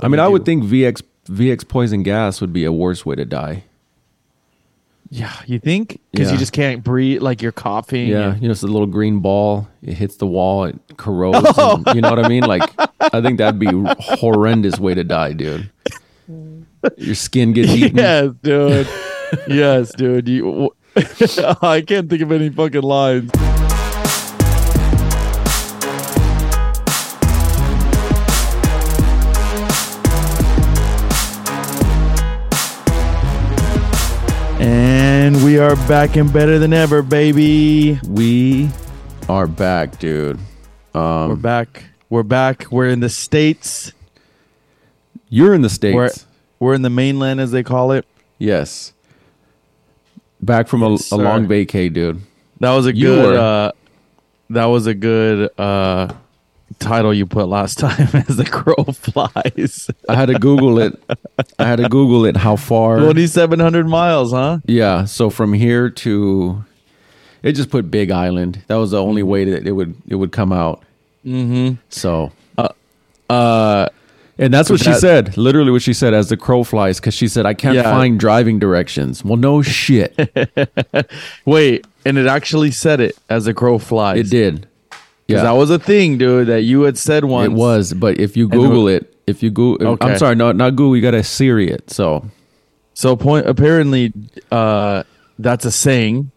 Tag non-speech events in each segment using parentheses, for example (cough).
I mean, I would think VX VX poison gas would be a worse way to die. Yeah, you think? Because Yeah. you just can't breathe, like you're coughing. Yeah, and- you know, it's a little green ball. It hits the wall. It corrodes. and- (laughs) you know what I mean? Like, I think that'd be a horrendous way to die, dude. Your skin gets (laughs) eaten. yes, dude. (laughs) yes, dude. You, I can't think of any fucking lines. We are back and better than ever, baby. We are back, dude. Um, We're back. We're back. We're in the states. You're in the states. We're we're in the mainland, as they call it. yes. Back from a, Yes, a long vacay, dude. That was a You good. were. Uh, that was a good uh, title you put last (laughs) time. As the crow (laughs) flies, I had to Google it. I had to Google it. How far? twenty seven hundred miles, huh? Yeah. So from here to, it just put Big Island. That was the only way that it would it would come out. Mm-hmm. So, Uh, and that's what she said. Literally, what she said as the crow flies, because she said I can't Yeah. find driving directions. Well, no shit, (laughs) wait, and it actually said it as the crow flies. it did. Yeah, that was a thing, dude, that you had said once. it was. But if you Google it, if you Google, Okay. I'm sorry, not not Google. You got to Siri it. So So point apparently, uh, that's a saying.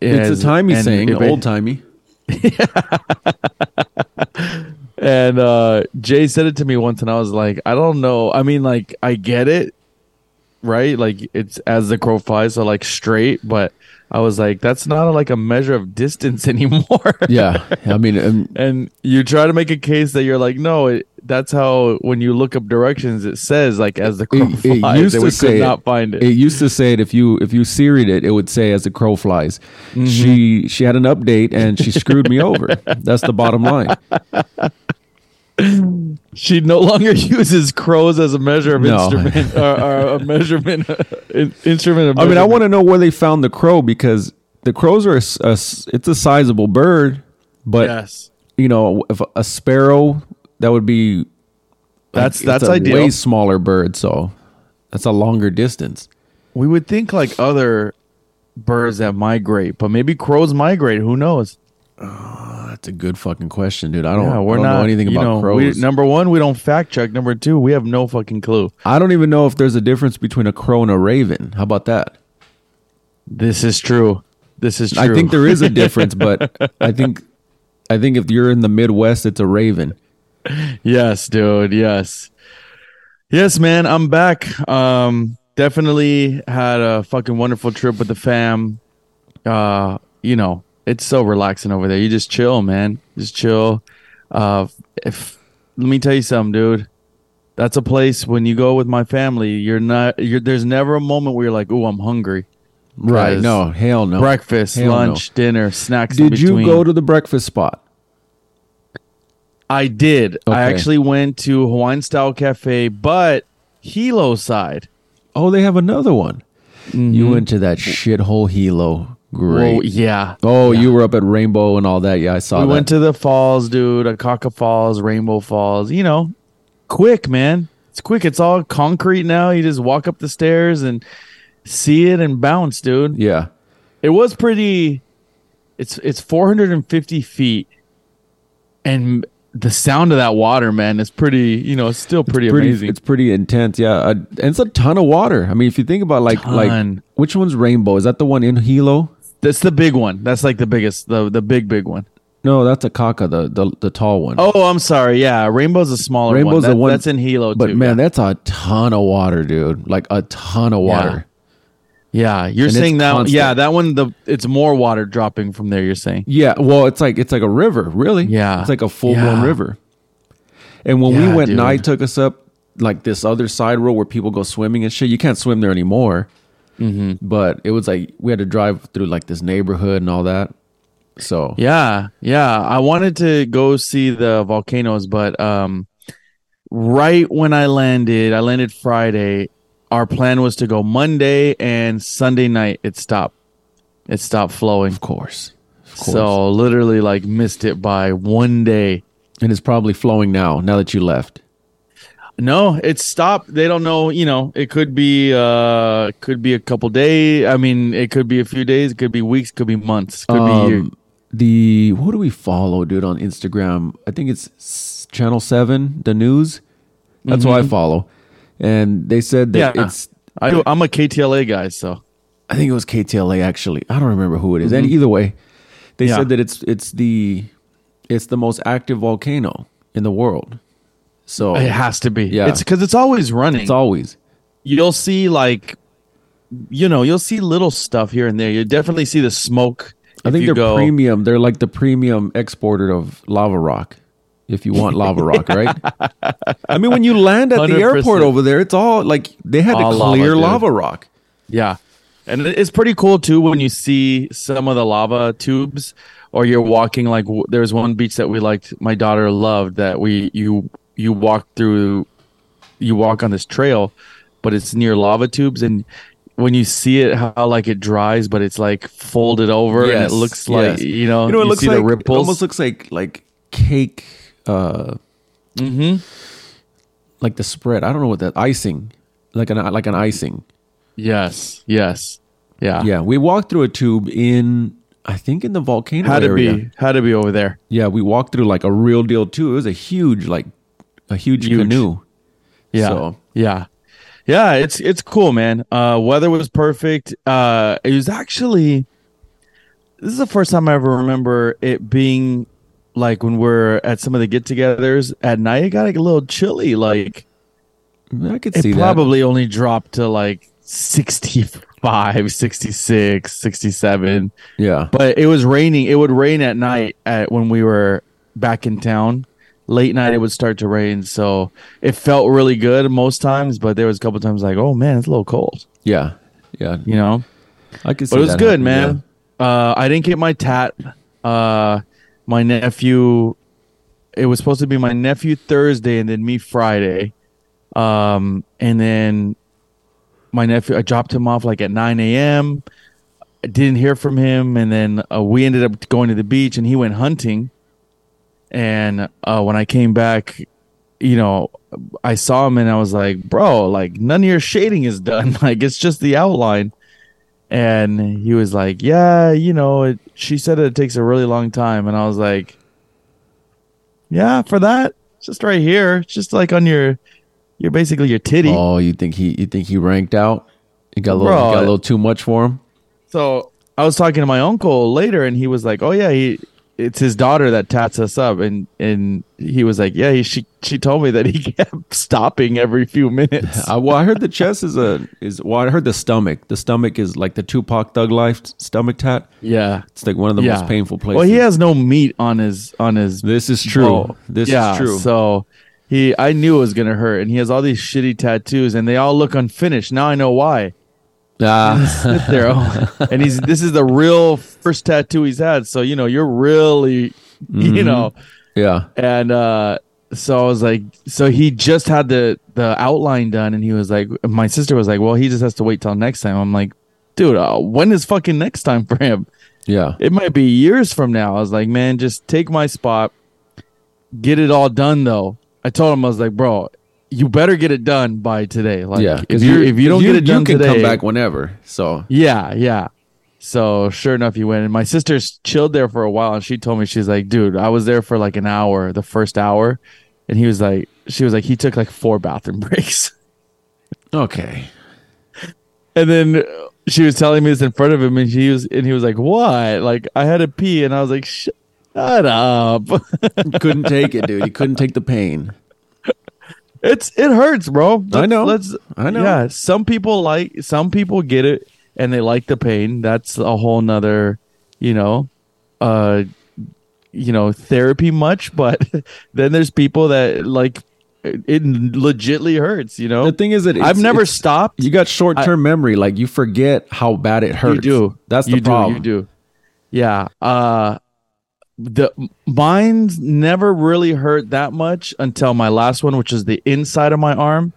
it's As- a timey saying, old timey. (laughs) And uh, Jay said it to me once, and I was like, I don't know. I mean, like, I get it, right? Like, it's as the crow flies, so like straight, but I was like, that's not like a measure of distance (laughs) anymore. Yeah, I mean, um, (laughs) and you try to make a case that you're like, no, it, that's how when you look up directions, it says like as the crow it, it (laughs) flies, used to we say could not find it. It used to say it if you if you Siri'd it, it would say as the crow flies. Mm-hmm. She she had an update and she screwed me over. That's the bottom line. She no longer (laughs) uses crows as a measure of No. instrument or, or a (laughs) measurement in- instrument. Of I mean, I want to know where they found the crow because the crows are a—it's a sizable bird, but yes. you know, if a sparrow that would be That's it's that's a ideal. way smaller bird, so that's a longer distance. We would think like other birds that migrate, but maybe crows migrate. Who knows? Uh, That's a good fucking question, dude. I don't, yeah, we're I don't not know anything about know, crows. We, number one, we don't fact check. Number two, we have no fucking clue. I don't even know if there's a difference between a crow and a raven. How about that? This is true. This is true. I think there is a difference, but (laughs) I think I think if you're in the Midwest, it's a raven. yes, dude. Yes. Yes, man. I'm back. Um, definitely had a fucking wonderful trip with the fam. Uh, you know, it's so relaxing over there. You just chill, man. Just chill. Uh, if let me tell you something, dude. That's a place when you go with my family. You're not. You're there's never a moment where you're like, "Oh, I'm hungry." Right? No, hell no. Breakfast, Hell no. lunch, dinner, snacks. in Did you go to the breakfast spot? I did. Okay. I actually went to Hawaiian Style Cafe, but Hilo side. Oh, they have another one. You went to that shithole Hilo. Great. Oh yeah. oh, you were up at Rainbow and all that. Yeah, I saw we that. went to the falls, dude. Akaka Falls, Rainbow Falls. You know, quick, man. It's quick. It's all concrete now. You just walk up the stairs and see it and bounce, dude. yeah. It was pretty. It's it's 450 feet, and the sound of that water, man, is pretty. You know, it's still pretty, Pretty, amazing. it's pretty intense. Yeah, uh, and it's a ton of water. I mean, if you think about like like which one's Rainbow? Is that the one in Hilo? That's the big one. That's like the biggest, the the big big one. No, that's Akaka, the the, the tall one. Oh, I'm sorry. Yeah, Rainbow's a smaller Rainbow's one. the That- one- that's in Hilo but too. man, yeah. that's a ton of water, dude. Like a ton of water. yeah, you're and saying that. constant. Yeah, that one. The it's more water dropping from there. You're saying. Yeah, well, it's like it's like a river, really. Yeah. it's like a full blown Yeah. river. And when Yeah, we went, dude. Nye took us up like this other side road where people go swimming and shit. You can't swim there anymore. Mm-hmm. But it was like we had to drive through like this neighborhood and all that. So Yeah, yeah. I wanted to go see the volcanoes, but um, right when I landed, I landed Friday. Our plan was to go Monday and Sunday night. It stopped. It stopped flowing. of course, of course. So literally, like missed it by one day. and it's probably flowing now. Now that you left, No, it's stopped. They don't know. You know, it could be uh, could be a couple days. I mean, it could be a few days. It could be weeks. Could be months. Could be years. Um, the what do we follow, dude, on Instagram? I think it's Channel Seven, the news. That's what I follow, and they said that Mm-hmm. Yeah. it's. I do, I'm a KTLA guy, so I think it was KTLA actually. I don't remember who it is. And either way, they Mm-hmm. Yeah. said that it's it's the it's the most active volcano in the world. So it has to be. Yeah. it's because it's always running. it's always you'll see like, you know, you'll see little stuff here and there. You definitely see the smoke. I think they're go- premium. They're like the premium exporter of lava rock. If you want lava (laughs) rock, right? I mean, when you land at the 100%. airport over there, it's all like they had All to clear dude. lava rock. Yeah. And it's pretty cool too when you see some of the lava tubes or you're walking like w- there's one beach that we liked my daughter loved that we you you walk through you walk on this trail but it's near lava tubes and when you see it how like it dries but it's like folded over and it looks like you know You know, it looks see like the it almost looks like like cake, uh, Mhm. like the spread. I don't know what that icing, like an like an icing. yes yes yeah Yeah, we walked through a tube in I think in the volcano had to area. be had to be over there Yeah, we walked through like a real deal too. It was a huge like a huge, Huge. canoe. Yeah. So- Yeah. Yeah, it's it's cool, man. Uh weather was perfect. Uh it was actually this is the first time I ever remember it being like when we're at some of the get-togethers at night it got like a little chilly like I could it see that. probably only dropped to like 65, 66, 67. Yeah. But it was raining. It would rain at night at when we were back in town. Late night it would start to rain, so it felt really good most times. But there was a couple times like, oh man, it's a little cold, Yeah. Yeah. you know. I could see But it was good, man. Uh, I didn't get my tat. Uh, my nephew. It was supposed to be my nephew Thursday, and then me Friday. Um, and then my nephew. I dropped him off like at nine a.m. I didn't hear from him, and then uh, we ended up going to the beach, and he went hunting. And uh, when I came back, you know, I saw him, and I was like, "Bro, like none of your shading is done. (laughs) Like it's just the outline." And he was like, "Yeah, you know, it, she said it takes a really long time." And I was like, "Yeah, for that, just right here. It's just like on your, you're basically your titty." Oh, you think he you think he ranked out? It got a little Bro, got a little too much for him. So I was talking to my uncle later, and he was like, "Oh yeah, he it's his daughter that tats us up," and and he was like, "Yeah, he, she she told me that he (laughs) kept stopping every few minutes." (laughs) I, well, I heard the chest is a is well, I heard the stomach. The stomach is like the Tupac Thug Life stomach tat. yeah, It's like one of the yeah. most painful places. Well, he has no meat on his on his. This is true. This Yeah, is true. So he, I knew it was gonna hurt, and he has all these shitty tattoos, and they all look unfinished. Now I know why. Ah, oh. (laughs) and he's this is the real first tattoo he's had. So you know, you're really, Mm-hmm. you know. yeah. and uh so I was like so he just had the the outline done and he was like my sister was like well he just has to wait till next time I'm like dude uh, when is fucking next time for him Yeah. it might be years from now I was like man just take my spot get it all done though I told him I was like bro you better get it done by today like yeah. if you if you don't get it done you can today come back whenever. So yeah, yeah. So sure enough, you went. And my sister chilled there for a while, and she told me she's like, "Dude, I was there for like an hour, the first hour," and he was like, "She was like, he took like four bathroom (laughs) breaks." okay. And then she was telling me this in front of him, and he was and he was like, "What?" Like I had to pee, and I was like, "Shut up." (laughs) Couldn't take it, dude. You couldn't take the pain. It's it hurts, bro. I know. Let's. I know. Yeah, some people like some people get it and they like the pain. That's a whole nother, you know, uh, you know, therapy much. (laughs) But then there's people that like it, it legitly hurts. You know, The thing is that I've never stopped. You got short term memory. Like you forget how bad it hurts. You do. That's the you problem. Do, you do. Yeah. Uh, the mine's never really hurt that much until my last one, which is the inside of my arm.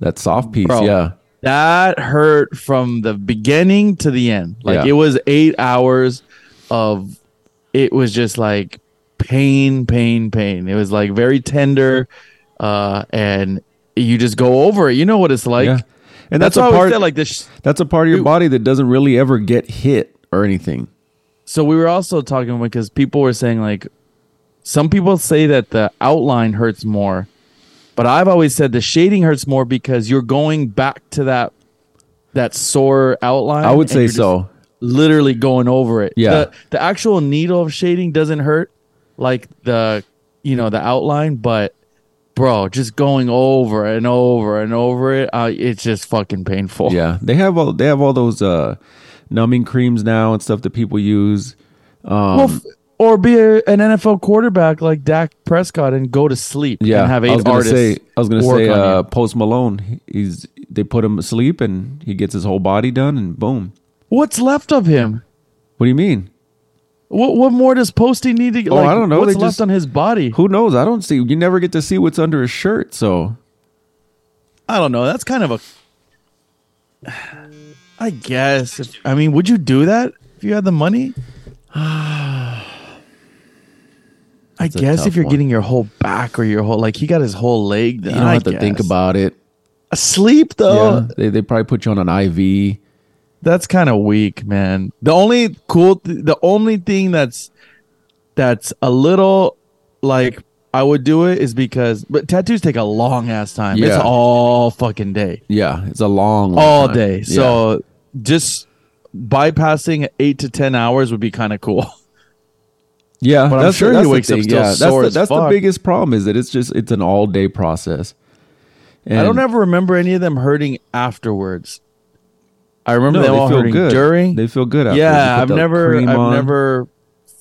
That soft piece. Bro. Yeah. that hurt from the beginning to the end. Like Yeah. it was eight hours of it was just like pain, pain, pain. It was like very tender, uh, and you just go over it. You know what it's like. yeah. And That's, that's, a part said like this. that's a part of your body that doesn't really ever get hit or anything. So we were also talking because people were saying like some people say that the outline hurts more, but I've always said the shading hurts more because you're going back to that that sore outline. I would say so. Literally going over it. Yeah. The, the actual needle of shading doesn't hurt like the you know the outline, but bro, just going over and over and over it, uh, it's just fucking painful. Yeah, they have all they have all those uh, numbing creams now and stuff that people use. Um, Well, f- or be a, an NFL quarterback like Dak Prescott and go to sleep. yeah, and have eight I was gonna artists. say I was gonna say uh. Post Malone. He's they put him asleep and he gets his whole body done and boom. What's left of him? What do you mean? What what more does Posty need to? Oh, like, I don't know. What's They left just- on his body? Who knows? I don't see. You never get to see what's under his shirt. So I don't know. That's kind of a. I guess. If, I mean, would you do that if you had the money? (sighs) I a guess tough if you're one. getting your whole back or your whole like he got his whole leg. you don't I have to think guess. about it. asleep though. yeah, they they probably put you on an IV. That's kind of weak, man. The only cool, th- the only thing that's that's a little like I would do it is because, but tattoos take a long ass time. It's all fucking day, Yeah, it's a long, long all time. day. Yeah. So just bypassing eight to ten hours would be kind of cool. (laughs) Yeah, But I'm that's sure the, he wakes up still yeah, that's sore the, as that's the biggest problem is that it's just it's an all day process. And I don't ever remember any of them hurting afterwards. I remember No, them they all feel hurting good. during. They feel good. After yeah, I've never, I've never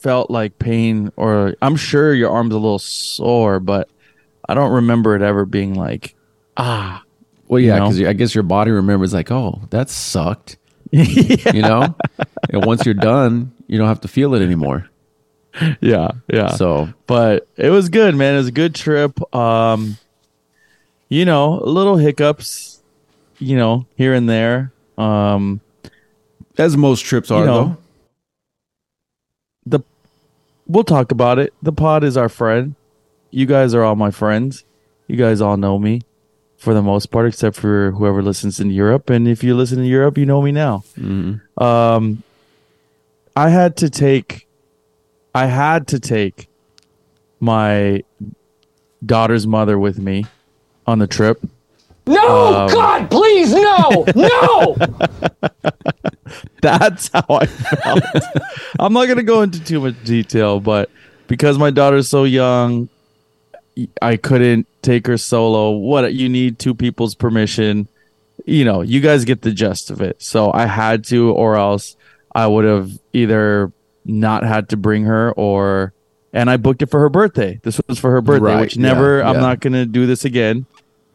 felt like pain, or I'm sure your arm's a little sore, but I don't remember it ever being like, ah, Well, yeah, you know? because I guess your body remembers like, oh, that sucked. (laughs) yeah, You know, and once you're done, you don't have to feel it anymore. yeah, yeah. So but it was good, man. It was a good trip. Um, you know, little hiccups, you know, here and there. Um, as most trips are, you know, the we'll talk about it. The pod is our friend. You guys are all my friends. You guys all know me for the most part, except for whoever listens in Europe. And if you listen in Europe, you know me now. Mhm. Um, I had to take, I had to take my daughter's mother with me on the trip. No, Um, God, please, no, no. (laughs) That's how I felt. I'm not gonna go into too much detail, but because my daughter's so young, I couldn't take her solo. What you need two people's permission. You know, you guys get the gist of it. So I had to, or else I would have either not had to bring her, or and I booked it for her birthday. This was for her birthday, Right, which never. yeah, I'm yeah. not gonna do this again.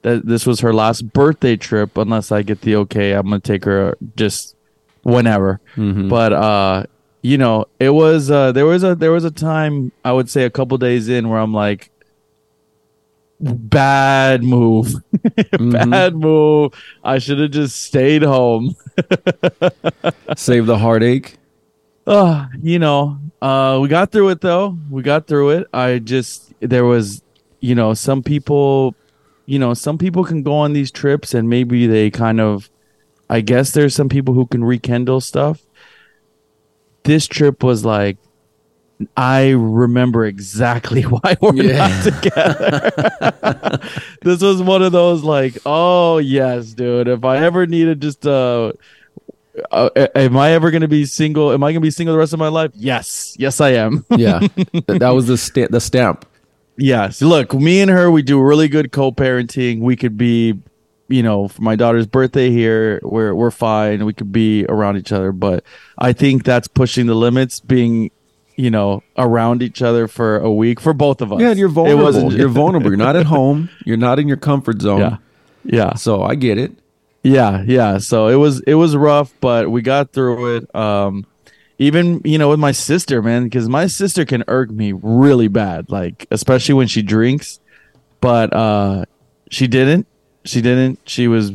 That this was her last birthday trip, unless I get the okay. I'm gonna take her just whenever. Mhm. but uh you know it was uh there was a there was a time i would say a couple days in where i'm like bad move. (laughs) Bad move. I should have just stayed home. (laughs) Save the heartache. uh you know uh we got through it though. We got through it. I just there was you know some people you know some people can go on these trips and maybe they kind of i guess there's some people who can rekindle stuff this trip was like i remember exactly (laughs) why we're Yeah. not (laughs) together (laughs) this was one of those like oh yes dude if i ever needed just uh uh, am I ever going to be single? Am I going to be single the rest of my life? Yes. Yes, I am. Yeah, that was the sta- the stamp. Yes. Look, me and her, we do really good co-parenting. We could be, you know, for my daughter's birthday here, we're we're fine. We could be around each other, but I think that's pushing the limits. Being, you know, around each other for a week for both of us. Yeah, and you're It vulnerable. wasn't- You're vulnerable. You're not at (laughs) home. You're not in your comfort zone. Yeah. Yeah. So I get it. Yeah, yeah. So it was it was rough, but we got through it. Um even you know with my sister, man, because my sister can irk me really bad, like especially when she drinks. But uh she didn't. She didn't. She was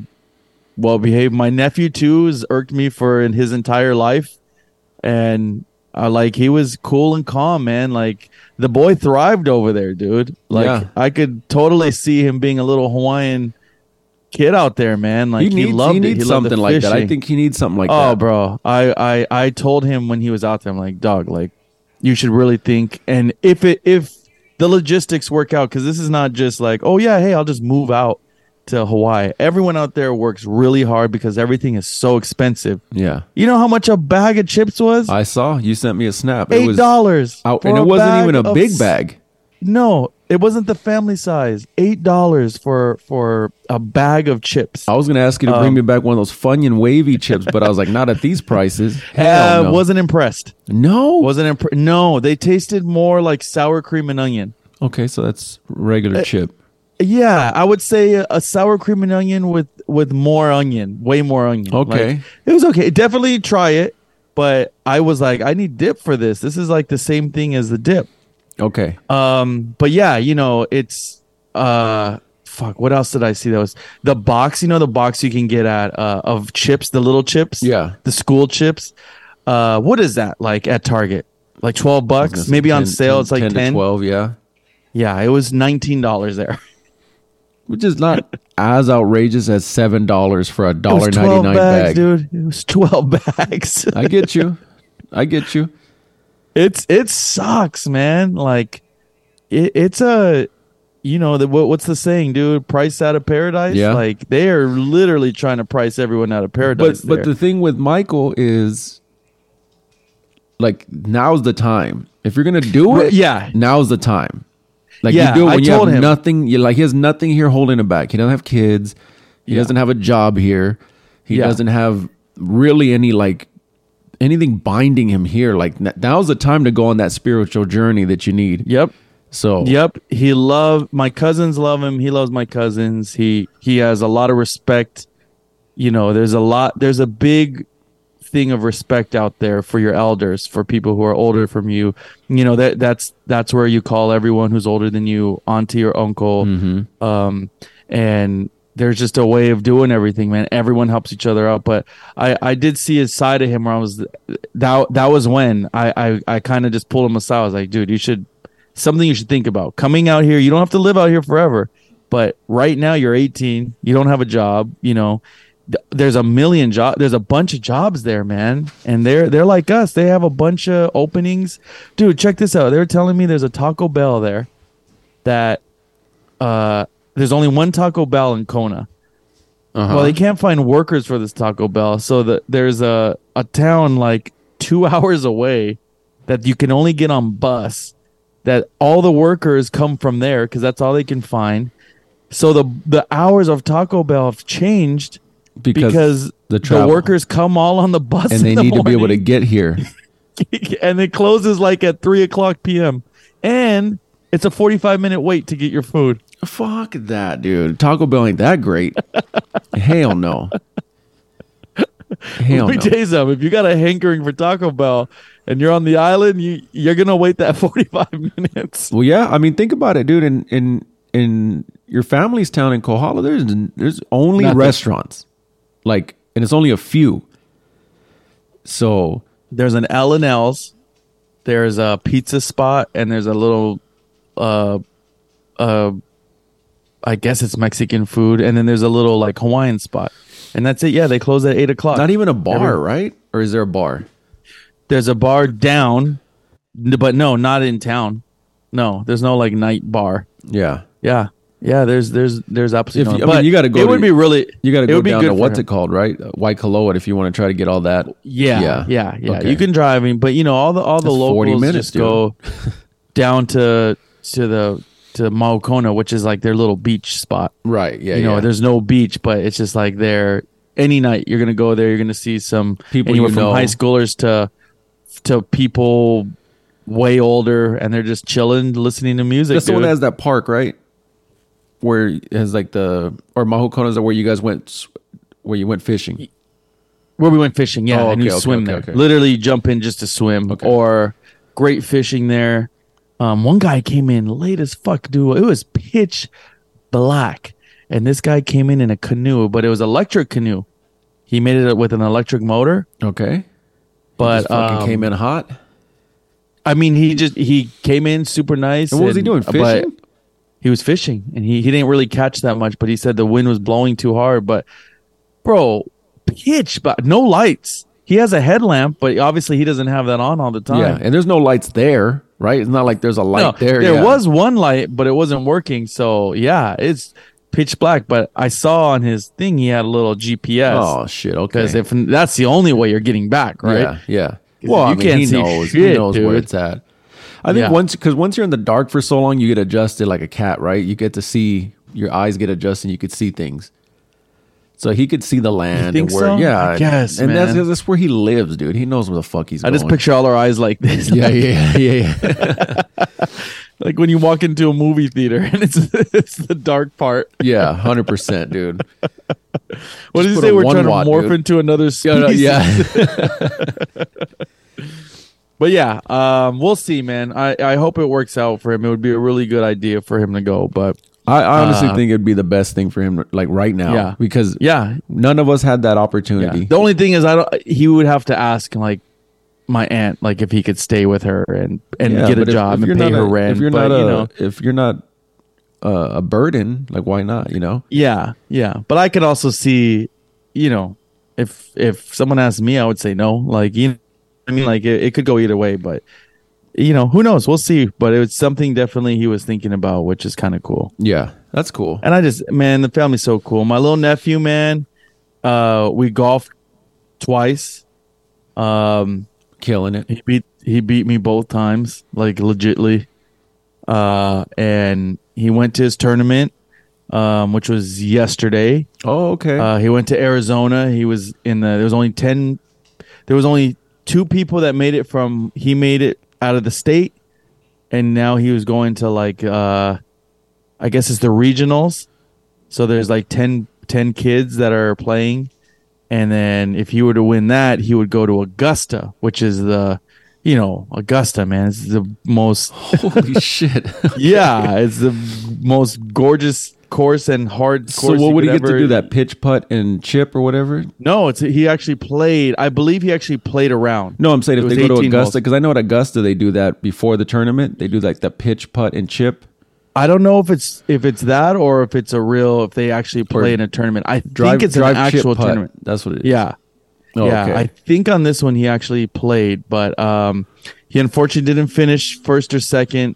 well behaved. My nephew too has irked me for in his entire life, and uh, like he was cool and calm, man. Like the boy thrived over there, dude. Like Yeah. I could totally see him being a little Hawaiian kid out there, man. Like he he, needs, loved he it. needs He something like that. I think he needs something like that. Oh, that. bro, I, I I told him when he was out there, I'm like, dog, like you should really think, and if it if the logistics work out, because this is not just like, oh yeah, hey, I'll just move out to Hawaii. Everyone out there works really hard because everything is so expensive. Yeah, You know how much a bag of chips was? I saw you sent me a snap. It Eight was dollars, out, and it wasn't even a big bag. No, it wasn't the family size. Eight dollars for for a bag of chips. I was gonna ask you to bring Um, me back one of those Funyun wavy chips, but I was like, not at these prices. (laughs) Uh, no. Wasn't impressed. no. Wasn't impressed. No, they tasted more like sour cream and onion. okay, so that's regular Uh, chip. Yeah, I would say a, a sour cream and onion with with more onion, way more onion. Okay. Like, it was okay. Definitely try it, but I was like, I need dip for this. This is like the same thing as the dip. Okay, Um, but yeah, you know, it's uh fuck, what else did I see that was the box, you know the box you can get at uh of chips, the little chips? Yeah. The school chips. Uh what is that like at Target? Like 12 bucks, maybe on 10 sale it's like 10. to twelve. Yeah, Yeah, it was $19 there. (laughs) which is not (laughs) as outrageous as seven dollars for a dollar ninety 12 nine bag. dude. It was 12 (laughs) bags. I get you. I get you. It's it sucks, man. Like it, it's a you know the, what, what's the saying, dude? Price out of paradise. Yeah. Like they are literally trying to price everyone out of paradise. but there. the thing with Michael is, like, now's the time. If you're gonna do it, yeah. now's the time. Like Yeah, you do it I when you told have him. nothing. You like he has nothing here holding him back. He doesn't have kids. He Yeah. doesn't have a job here. He Yeah. doesn't have really any like anything binding him here. Like now's the time to go on that spiritual journey that you need. Yep. So Yep. He love my cousins love him. He loves my cousins. He he has a lot of respect. You know, there's a lot there's a big thing of respect out there for your elders, for people who are older from you. You know, that that's that's where you call everyone who's older than you auntie or uncle. Um and there's just a way of doing everything, man. Everyone helps each other out. But I, I did see his side of him where I was that that was when I I, I kind of just pulled him aside. I was like, dude, you should something you should think about. Coming out here, you don't have to live out here forever. But right now you're 18, you don't have a job, you know. Th- There's a million job there's a bunch of jobs there, man. And they're they're like us. They have a bunch of openings. Dude, check this out. They were telling me there's a Taco Bell there that uh there's only one Taco Bell in Kona. uh-huh. Well, they can't find workers for this Taco Bell, so that there's a a town like two (laughs) hours away that you can only get on bus. That all the workers come from there because that's all they can find. So the the hours of Taco Bell have changed because, because, the the, workers come all on the bus and they the need to be able to get here. (laughs) and it closes like at three o'clock p.m. and it's a forty five minute wait to get your food. Fuck that, dude. Taco Bell ain't that great. Hell no. Hell Let me no. tell you something. If you got a hankering for Taco Bell and you're on the island, you you're gonna wait that (laughs) 45 minutes. Well, yeah. I mean, think about it, dude. In in in your family's town in Kohala, there's there's only Nothing. restaurants, like, and it's only a few. So There's an L and L's. There's a pizza spot, and there's a little, uh, uh, I guess it's Mexican food, and then there's a little like Hawaiian spot, and that's it. Yeah, they close at eight o'clock. not even a bar, Every- right? Or is there a bar? there's a bar down, but no, not in town. No, there's no like night bar. Yeah, Yeah, yeah. There's there's there's absolutely. If no- you- I mean, but you gotta go It to- would be really. you got to go down to what's it called, right? Uh, Waikoloa if you want to try to get all that. Yeah, Yeah. yeah, yeah. Okay. You can drive in, but you know all the all the That's 40 locals minutes, just go down to to the to Mahukona, which is like their little beach spot. Right. Yeah. you know, yeah. there's no beach, but it's just like there. Any night you're gonna go there, you're gonna see some People anywhere you from know. high schoolers to to people way older, and they're just chilling, listening to music. That's the one that has that park, right? Where it has like the or Mahukona is where you guys went, where you went fishing. Where we went fishing, yeah, Oh, and you okay, okay, swim okay, there. okay. Literally, you jump in just to swim, Okay. or great fishing there. Um, one guy came in late as fuck, dude. It was pitch black, and this guy came in in a canoe, but it was electric canoe. He made it with an electric motor, Okay. but um, came in hot. I mean, he just he came in super nice. And what was he doing? Fishing? he was fishing and he, he didn't really catch that much, but he said the wind was blowing too hard. But bro, pitch, but no lights. He has a headlamp, but obviously he doesn't have that on all the time. Yeah, and there's no lights there, right? It's not like there's a light No, there. there yeah. was one light, but it wasn't working. So yeah, it's pitch black. But I saw on his thing he had a little GPS. Oh shit! Okay. because if that's the only way you're getting back, right? Yeah, yeah. Well, you I mean, can't he see knows. he shit, knows where it's at. I think Yeah. once because once you're in the dark for so long, you get adjusted like a cat, right? You get to see your eyes get adjusted. and You could see things. So he could see the land think and where, so? yeah, I guess, and that's man. that's where he lives, dude. He knows where the fuck he's going. I going. just picture all our eyes like (laughs) this. yeah, yeah, yeah, yeah, (laughs) like when you walk into a movie theater and it's (laughs) it's the dark part. yeah, hundred percent, dude. What did you say? We're trying to morph dude. into another Yeah, species. no, yeah. But yeah, um, we'll see, man. I, I hope it works out for him. It would be a really good idea for him to go. But I I honestly Uh, think it'd be the best thing for him, like right now, Yeah. because yeah, none of us had that yeah. opportunity. The only thing is, I don't. He would have to ask like my aunt, like if he could stay with her and and Yeah, get a if- job if and pay her a- rent. If you're but, not a, you know, if you're not uh, a burden, like why not? You know? Yeah, yeah. But I could also see, you know, if if someone asked me, I would say no. Like you, know I mean, like it, it could go either way. But you know, who knows? We'll see. But it was something definitely he was thinking about, which is kind of cool. Yeah, that's cool. And I just, man, the family's so cool. My little nephew, man, uh, we golfed twice. Um, Killing it. he beat he beat me both times, like legitly. Uh, and he went to his tournament, um, which was yesterday. Oh, okay. Uh, he went to Arizona. He was in the. There was only ten. There was only two people that made it from. He made it out of the state, and now he was going to like. uh I guess it's the regionals. So there's like 10, 10 kids that are playing, and then if he were to win that, he would go to Augusta, which is the, you know, Augusta, man. It's the most Holy (laughs) shit. yeah, it's the most gorgeous course and hard course. so what would he get to do? That pitch putt and chip or whatever? No, it's he actually played. I believe he actually played around. No, I'm saying if they go to Augusta, because I know at Augusta they do that before the tournament. They do like the pitch putt and chip. I don't know if it's if it's that or if it's a real if they actually play Or in a tournament. I Drive, think it's an actual tournament. That's what it is. Yeah. Oh, yeah, okay. I think on this one he actually played, but um, he unfortunately didn't finish first or second.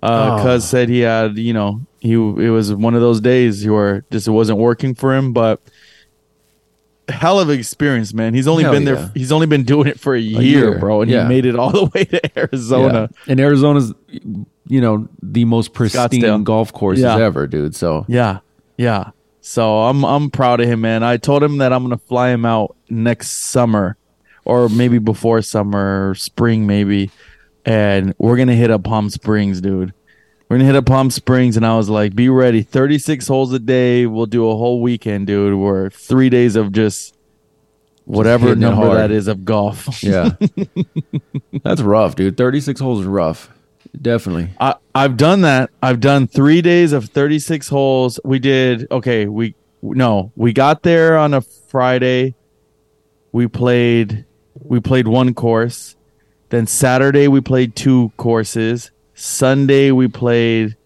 Uh, Oh. cuz said he had, you know, he it was one of those days where just it wasn't working for him, but hell of an experience, man. He's only Hell been there. He's only been doing it for a year, year, bro, and yeah. he made it all the (laughs) way to Arizona. Yeah. And Arizona's, you know, the most pristine Scottsdale. golf courses Yeah. ever, dude. So Yeah, yeah. So I'm I'm proud of him, man. I told him that I'm gonna fly him out next summer, or maybe before summer, spring maybe, and we're gonna hit up Palm Springs, dude. We're gonna hit up Palm Springs, and I was like, "Be ready, 36 holes a day. We'll do a whole weekend, dude. We're three days of just whatever it number that is of golf." (laughs) yeah, that's rough, dude. Thirty six holes is rough. Definitely. I, I've done that. I've done three days of 36 holes. We did, okay, we, no, we got there on a Friday. We played, we played one course. Then Saturday, we played two courses. Sunday, we played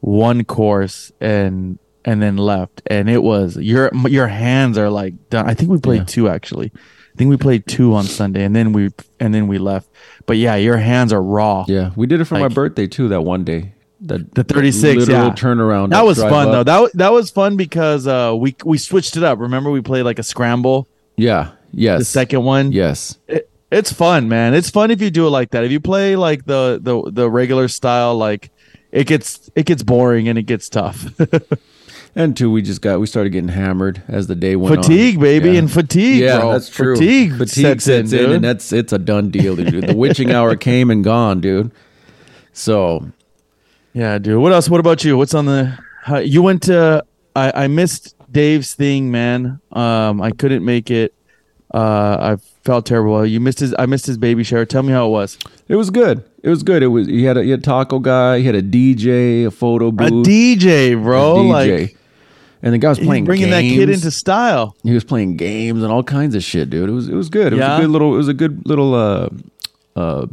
one course and, and then left. And it was, your, your hands are like done. I think we played Yeah. two actually. I think we played two on Sunday and then we, and then we left. But yeah, your hands are raw. Yeah, we did it for my birthday too. That one day, that The 36, literal yeah. turnaround. That was fun up. though. That that was fun because uh we we switched it up. Remember we played like a scramble. Yeah. Yes. The second one. Yes. It, it's fun, man. It's fun if you do it like that. If you play like the the the regular style like it gets it gets boring and it gets tough. (laughs) And two, we just got we started getting hammered as the day went on. fatigue, baby, Yeah. and fatigue. Yeah, bro. that's true. Fatigue, Fatigue sets, sets, in, in, and that's it's a done deal, dude. The witching hour (laughs) came and gone, dude. So Yeah, dude. What else? What about you? What's on the? Uh, you went to. I I missed Dave's thing, man. Um, I couldn't make it. Uh, I felt terrible. You missed his. I missed his baby shower. Tell me how it was. it was good. It was good. It was he had a he had a taco guy, he had a DJ, a photo booth, A DJ, bro. a DJ. Like and the guy was playing bringing that kid into style. he was playing games and all kinds of shit, dude. It was it was good. It Yeah? was a good little it was a good little uh uh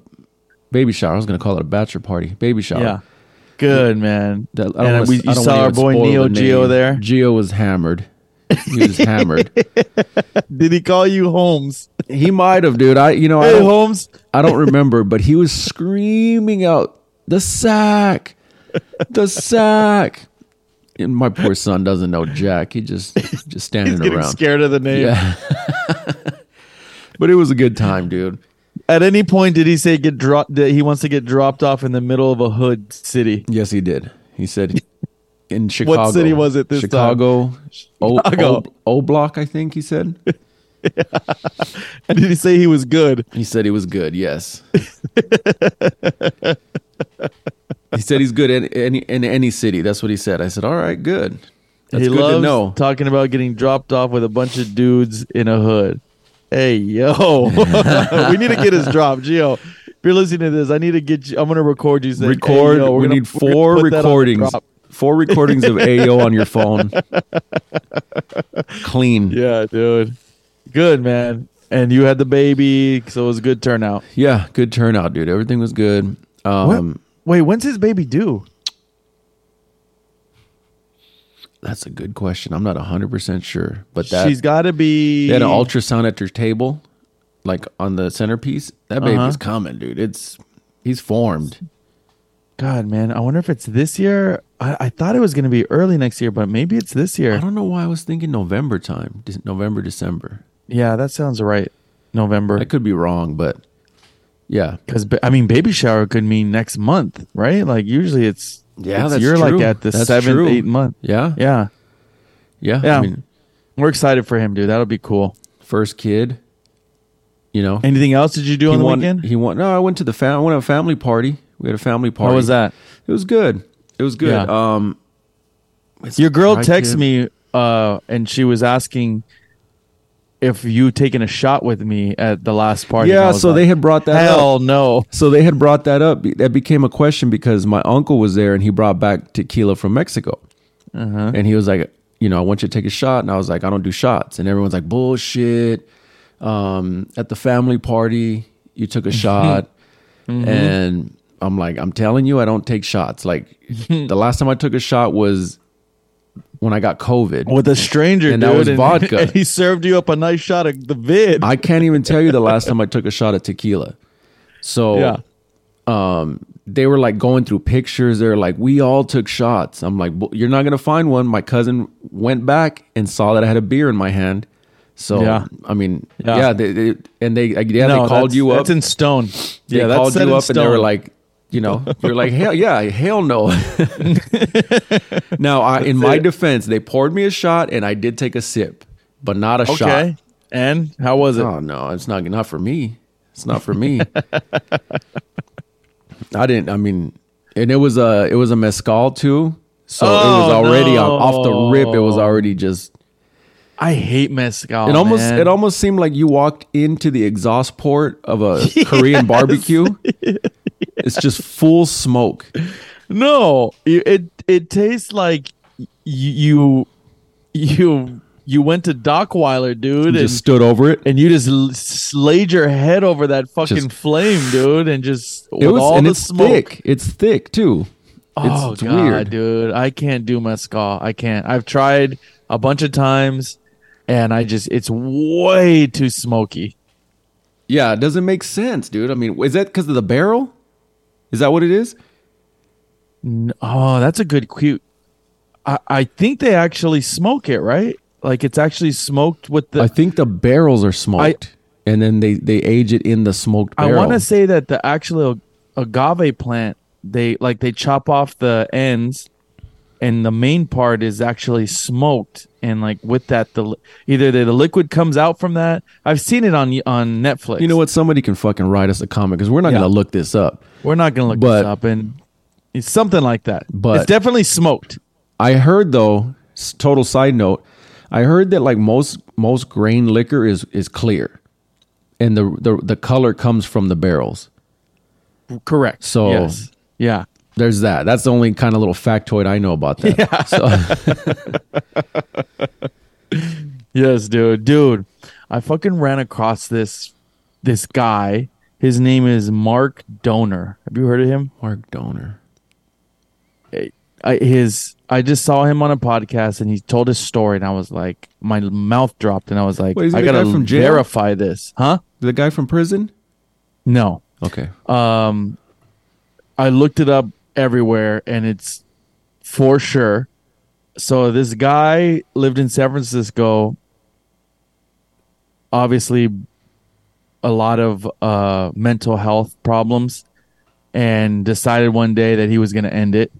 baby shower. I was gonna call it a bachelor party. Baby shower. Yeah. Good man. That, And wanna- we- you don't saw our boy Neo Geo there? Geo was hammered. He was hammered. (laughs) Did he call you Holmes? He might have, dude. I, you know, I Hey, don't, Holmes. I don't (laughs) remember, but he was screaming out the sack, the sack. And my poor son doesn't know Jack. He just just standing around. scared of the name. Yeah. (laughs) but it was a good time, dude. At any point, did he say get dropped? That he wants to get dropped off in the middle of a hood city? Yes, he did. He said in Chicago. What city was it this time? Chicago. O, Chicago. O, o Block, I think he said. (laughs) And did he say he was good? He said he was good. Yes. he said he's good in any in any city. That's what he said. I said, "All right, good. That's he good loves to know." talking about getting dropped off with a bunch of dudes in a hood. Hey yo, (laughs) we need to get his drop, Geo. If you're listening to this, I need to get you. I'm gonna record you. Saying, Record. Hey, yo, we're gonna- need four put that on the recordings. Four recordings of AO on your phone. (laughs) Clean. Yeah. Dude. Good man. And you had the baby, so it was a good turnout. Yeah, good turnout, dude. Everything was good. Um, Wait, when's his baby due? that's a good question. I'm not 100 percent sure, but that She's got to be. They had an ultrasound at your table, like on the centerpiece. That baby's Uh-huh. coming, dude. It's he's formed. God, man, I wonder if it's this year. I, I thought it was going to be early next year, but maybe it's this year. I don't know why I was thinking November time, November December. Yeah, that sounds right. November. I could be wrong, but yeah, Because I mean, baby shower could mean next month, right? Like usually it's Yeah, it's- that's you're true. like at the That's seventh, true. eighth month. yeah, Yeah, yeah. Yeah. I mean, we're excited for him, dude. That'll be cool. first kid. You know, Anything else did you do on the won, weekend? He went. No, I went to the fam. I went to a family party. We had a family party. How was that? It was good. It was good. Yeah. Um, Your girl texted me, uh, and she was asking if you taken a shot with me at the last party. Yeah, so like, they had brought that up. Hell no. So they had brought that up. That became a question because my uncle was there and he brought back tequila from Mexico. Uh-huh. And he was like, you know, I want you to take a shot. And I was like, I don't do shots. And everyone's like, bullshit. Um, at the family party, you took a (laughs) shot. Mm-hmm. And I'm like, I'm telling you, I don't take shots. Like (laughs) the last time I took a shot was when I got COVID. With a stranger, And dude, that was vodka. And (laughs) he served you up a nice shot of the vid. I can't even tell you the (laughs) last time I took a shot of tequila. So yeah. um they were like going through pictures they're like we all took shots i'm like you're not gonna find one my cousin went back and saw that i had a beer in my hand so Yeah. i mean Yeah. yeah, they, they, and they yeah No, they called you up That's in stone. they yeah, that's called you up and they were like you know (laughs) you're like hell yeah hell no (laughs) now I, in my it. defense they poured me a shot and i did take a sip but not a shot. And how was it? Oh no, it's not not for me. It's not for me. (laughs) I didn't. I mean, and it was a it was a mezcal too. So it was Oh, already off, off the rip. It was already just. I hate mezcal. it almost man. it almost seemed like you walked into the exhaust port of a Korean barbecue. It's just full smoke. no. It it tastes like you you you went to Dockweiler, dude, and just stood over it. and you just slayed your head over that fucking Just- flame, dude, and just with It was all and the it's smoke. thick. It's thick too. Oh it's god, weird. dude, I can't do mezcal. I can't. I've tried a bunch of times, and I just it's way too smoky. Yeah, it doesn't make sense, dude. I mean, is that because of the barrel? Is that what it is? Oh, that's a good cute. I I think they actually smoke it, right? Like it's actually smoked with the. I think the barrels are smoked, and then they they age it in the smoked I want to say that the actual agave plant, they like they chop off the ends, and the main part is actually smoked, and like with that, the either the, the liquid comes out from that. I've seen it on on Netflix. You know what? Somebody can fucking write us a comment because we're not Yeah. gonna look this up. We're not gonna look But- this up, and it's something like that. But- it's definitely smoked. I heard though. Total side note. I heard that like most most grain liquor is is clear, and the the the color comes from the barrels. Correct. So- yes. yeah. There's that. That's the only kind of little factoid I know about that. So (laughs) Yes, dude. Dude, I fucking ran across this this guy. His name is Mark Donor. Have you heard of him? Mark Donor. I, his I just saw him on a podcast and he told his story and I was like my mouth dropped and I was like Wait, I gotta from verify this, huh? The guy from prison? No, Okay. um, I looked it up everywhere and it's for sure. So this guy lived in San Francisco. Obviously, a lot of uh, mental health problems, and decided one day that he was going to end it.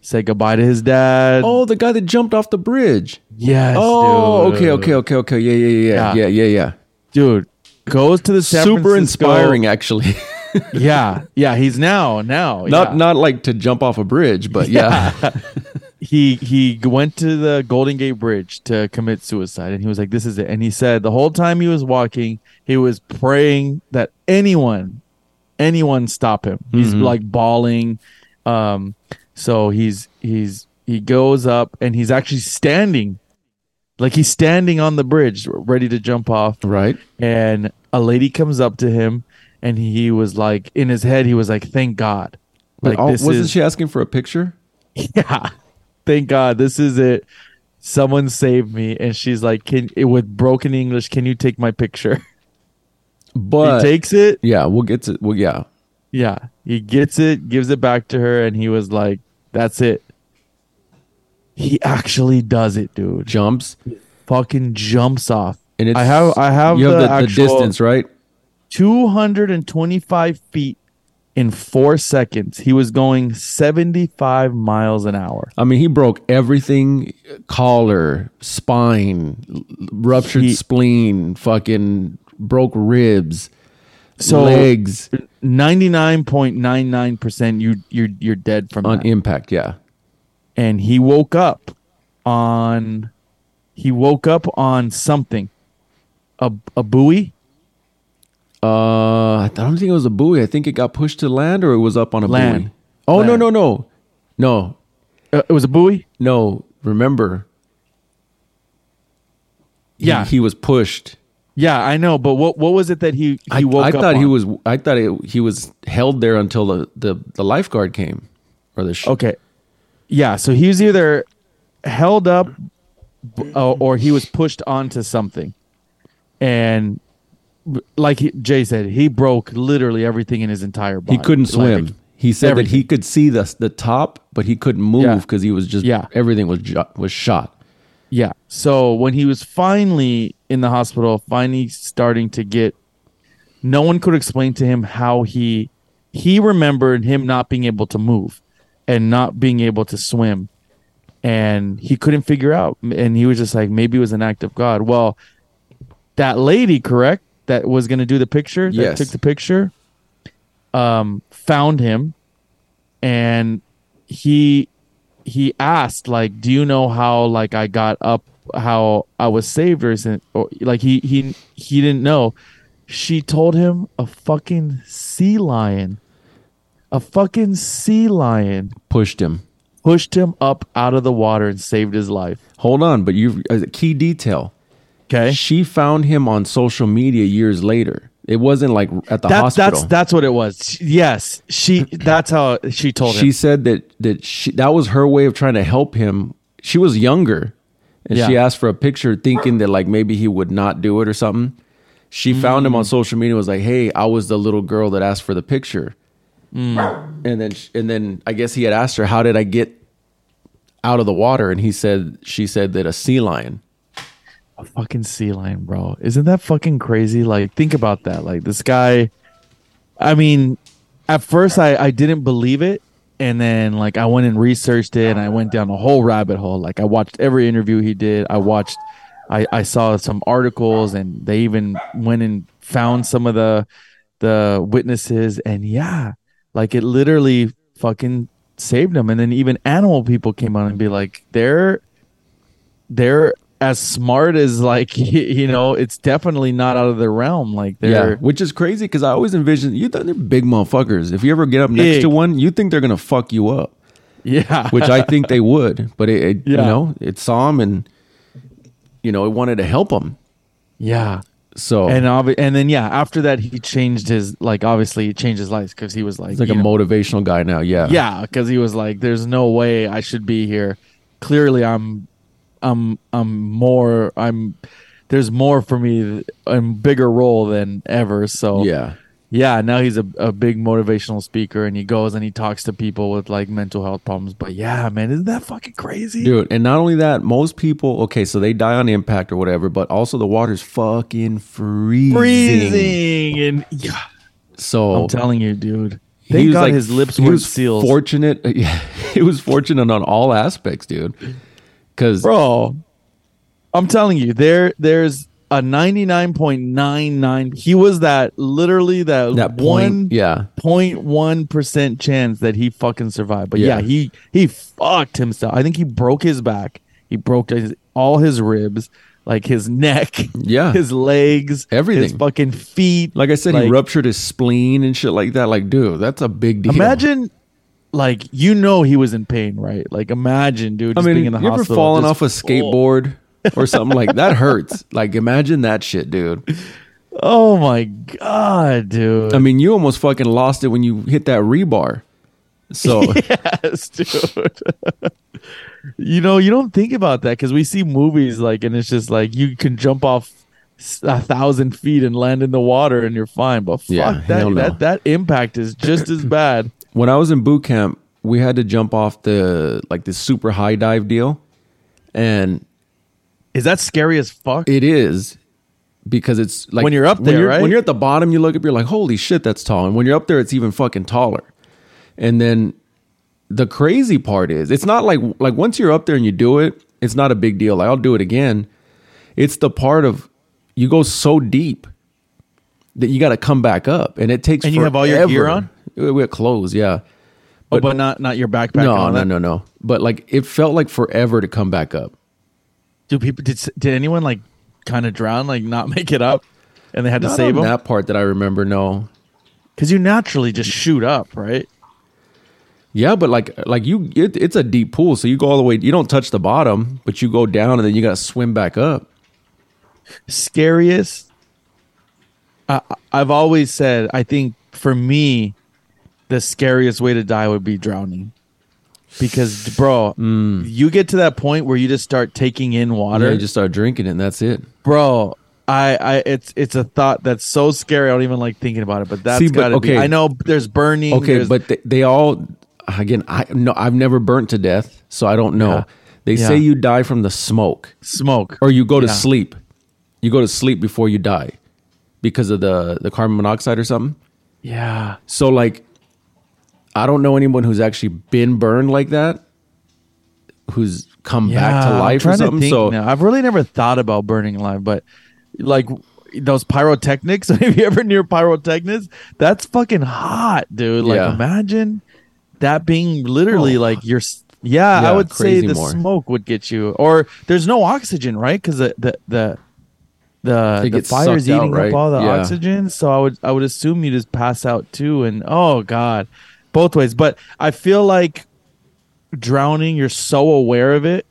Say goodbye to his dad. Oh, the guy that jumped off the bridge. yes. Oh, dude. okay, okay, okay, okay. Yeah, yeah, yeah, Yeah. yeah, yeah, yeah. dude. Goes to the San Super Francisco- inspiring, actually. (laughs) Yeah, yeah. He's now now not yeah. not like to jump off a bridge, but yeah. (laughs) he he went to the Golden Gate Bridge to commit suicide, and he was like, "This is it." And he said the whole time he was walking, he was praying that anyone, anyone stop him. He's Mhm. like bawling. Um, so he's he's he goes up and he's actually standing, like he's standing on the bridge, ready to jump off. right. And a lady comes up to him, and he was like, in his head, he was like, "Thank God." Like, this wasn't is- she asking for a picture? (laughs) yeah thank god this is it. Someone saved me. And she's like can it with broken english can you take my picture? (laughs) But he takes it. Yeah, we'll get to well, yeah. yeah. He gets it gives it back to her and he was like that's it. He actually does it dude. Jumps. Fucking jumps off. And it's i have i have the, have the, the distance, right? 225 feet in four seconds he was going 75 miles an hour I mean, he broke everything: collar, spine, ruptured He- spleen, fucking broke ribs, So- legs 99.99% you you're you're dead from on that. impact. Yeah, and he woke up on he woke up on something a a buoy uh, I don't think it was a buoy. I think it got pushed to land, or it was up on a Land. buoy. Oh no, Land. no, no, no, uh, it was a buoy no! Remember, he- Yeah. he, was pushed. yeah i know but what what was it that he he I, woke I up thought he on? was. I thought it, he was held there until the the, the lifeguard came, or the sh- okay yeah so he was either held up b- uh, or he was pushed onto something and like he, jay said he broke literally everything in his entire body He couldn't Like, swim. He said that he could see the the top, but he couldn't move Yeah. because he was just Yeah. everything was jo- was shot. Yeah. So when he was finally in the hospital, finally starting to get, no one could explain to him how he he remembered him not being able to move and not being able to swim, and he couldn't figure out. And he was just like, maybe it was an act of God. Well, that lady, correct, that was going to do the picture, that Yes. took the picture, um, found him, and he he asked like do you know how like i got up how i was saved or isn't or like he he he didn't know she told him a fucking sea lion a fucking sea lion Pushed him. pushed him up out of the water and saved his life Hold on, but you a key detail. Okay She found him on social media years later. It wasn't like at the that's hospital. that's that's what it was yes she that's how she told she him said that that she, that was her way of trying to help him. She was younger, and she asked for a picture, thinking that like maybe he would not do it or something. She found Mm. him on social media. Was like, "Hey, I was the little girl that asked for the picture," Mm. and then and then I guess he had asked her, "How did I get out of the water?" And he said, "She said that a sea lion." A fucking sea lion, bro. Isn't that fucking crazy? Like, think about that. Like, this guy. I mean, at first I I didn't believe it, and then like I went and researched it, and I went down a whole rabbit hole. Like, I watched every interview he did. I watched. I, I saw some articles and they even went and found some of the the witnesses and yeah like it literally fucking saved him and then even animal people came on and be like they're they're as smart as like (laughs) you know it's definitely not out of their realm like they're which is crazy because I always envision you. They're big motherfuckers. If you ever get up next Big. to one, you think they're gonna fuck you up. yeah (laughs) which I think they would. But it, it you know, it saw him and you know, it wanted to help him. yeah So and obvi- and then yeah, after that he changed his like obviously he changed his life because he was like he's like a know, motivational guy now. Yeah. yeah because he was like there's no way I should be here. Clearly I'm I'm I'm more I'm there's more for me a bigger role than ever. So Yeah. yeah, now he's a, a big motivational speaker and he goes and he talks to people with like mental health problems. But yeah, man, isn't that fucking crazy? Dude, and not only that, most people, okay, so they die on impact or whatever, but also the water's fucking freezing. Freezing and yeah, So I'm telling you, dude. he Thank was God like- his lips weren't sealed. Fortunate, (laughs) yeah, he was fortunate on all aspects, dude. Because Bro, I'm telling you, there there's a 99.99 he was that literally that, that one point, yeah, 0.1 percent chance that he fucking survived. But yeah. Yeah. he he fucked himself. I think he broke his back. He broke his, all his ribs, like his neck, Yeah. (laughs) his legs, Everything. his fucking feet. like I said, he ruptured his spleen and shit like that. Like, dude, that's a big deal. Imagine, like you know, he was in pain, right? Like imagine, dude. I Just mean, being you in the ever hospital, fallen just- off a skateboard (laughs) or something like that? Hurts. Like, imagine that shit, dude. Oh my god, dude. I mean, you almost fucking lost it when you hit that rebar. So (laughs) yes, dude. (laughs) you know, you don't think about that because we see movies like, and it's just like you can jump off a thousand feet and land in the water and you're fine. But fuck Yeah, that, no. that that impact is just as bad. When I was in boot camp, we had to jump off the like this super high dive deal, and Is that scary as fuck? it is because it's like When you're up there, right? When you're at the bottom, you look up, you're like, holy shit, that's tall. And when you're up there, it's even fucking taller. And then the crazy part is, it's not like like once you're up there and you do it, it's not a big deal. Like I'll do it again. It's the part of you go so deep that you got to come back up, and it takes. And you have all your gear on? We had clothes, yeah. Oh, but, but not not your backpack. No, no, no, no. But like it felt like forever to come back up. Do people did did anyone like kind of drown, like not (laughs) make it up, and they had to save them? that part that I remember. No. Because you naturally just shoot up, right? Yeah, but like like you, it, it's a deep pool, so you go all the way. You don't touch the bottom, but you go down, and then you got to swim back up. scariest I, i've always said i think for me the scariest way to die would be drowning because bro you get to that point where you just start taking in water Yeah, you just start drinking it, and that's it. bro I, I it's it's a thought that's so scary i don't even like thinking about it but that's See, but- gotta be okay. i know there's burning Okay, there's- but they, they all again. I no, I've never burnt to death, so I don't know. Yeah. They Yeah. say you die from the smoke, smoke or you go to Yeah. sleep. You go to sleep before you die because of the the carbon monoxide or something. yeah So like, I don't know anyone who's actually been burned like that, who's come back to life or something. So now. I've really never thought about burning alive, but like those pyrotechnics. (laughs) if you ever near pyrotechnics, that's fucking hot, dude. Like Yeah. imagine that being literally Oh. like your. s- Yeah, I would say the more. smoke would get you, or there's no oxygen, right? Because the the the the, the gets fire's sucked out, eating right? up all the Yeah. oxygen. So I would I would assume you just pass out too, and oh god, both ways. But I feel like drowning, you're so aware of it.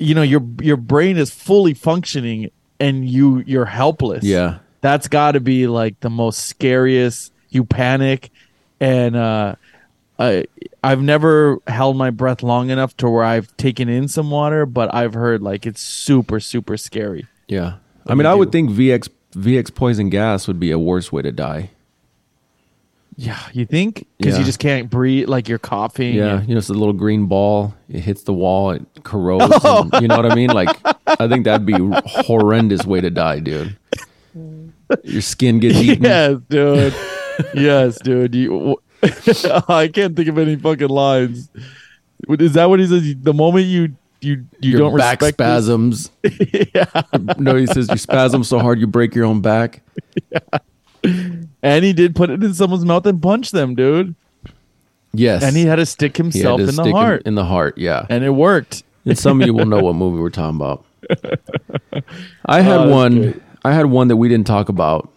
You know, your your brain is fully functioning, and you you're helpless. yeah, that's got to be like the most scariest. You panic, and uh, I I've never held my breath long enough to where I've taken in some water, but I've heard like it's super super scary. yeah. I mean, do I would think VX VX poison gas would be a worse way to die. Yeah, you think because Yeah. you just can't breathe, like you're coughing. Yeah, and- you know, it's a little green ball. It hits the wall. It corrodes. and- (laughs) you know what I mean? Like, I think that'd be a horrendous way to die, dude. Your skin gets (laughs) eaten. yes, dude. yes, dude. You, (laughs) I can't think of any fucking lines. Is that what he says? The moment you you you Your don't back spasms. yeah. No, he says you spasm so hard you break your own back. And he did put it in someone's mouth and punch them, dude. Yes, And he had to stick himself to in the stick heart, In the heart, yeah. and it worked. And some of you will know what movie we're talking about. (laughs) I had Oh, that's one. great. I had one that we didn't talk about.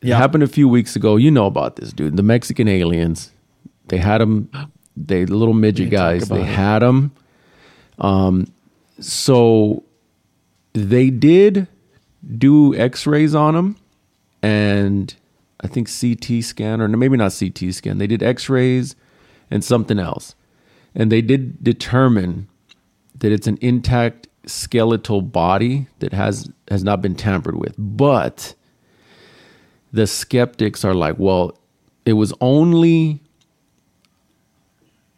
It Yeah. happened a few weeks ago. You know about this, dude. The Mexican aliens. They had them. They the little midget guys. They about it. had them. Um, so they did do X-rays on them, and I think CT scan or maybe not CT scan. They did X-rays and something else, and they did determine that it's an intact skeletal body that has has not been tampered with. But the skeptics are like, well, it was only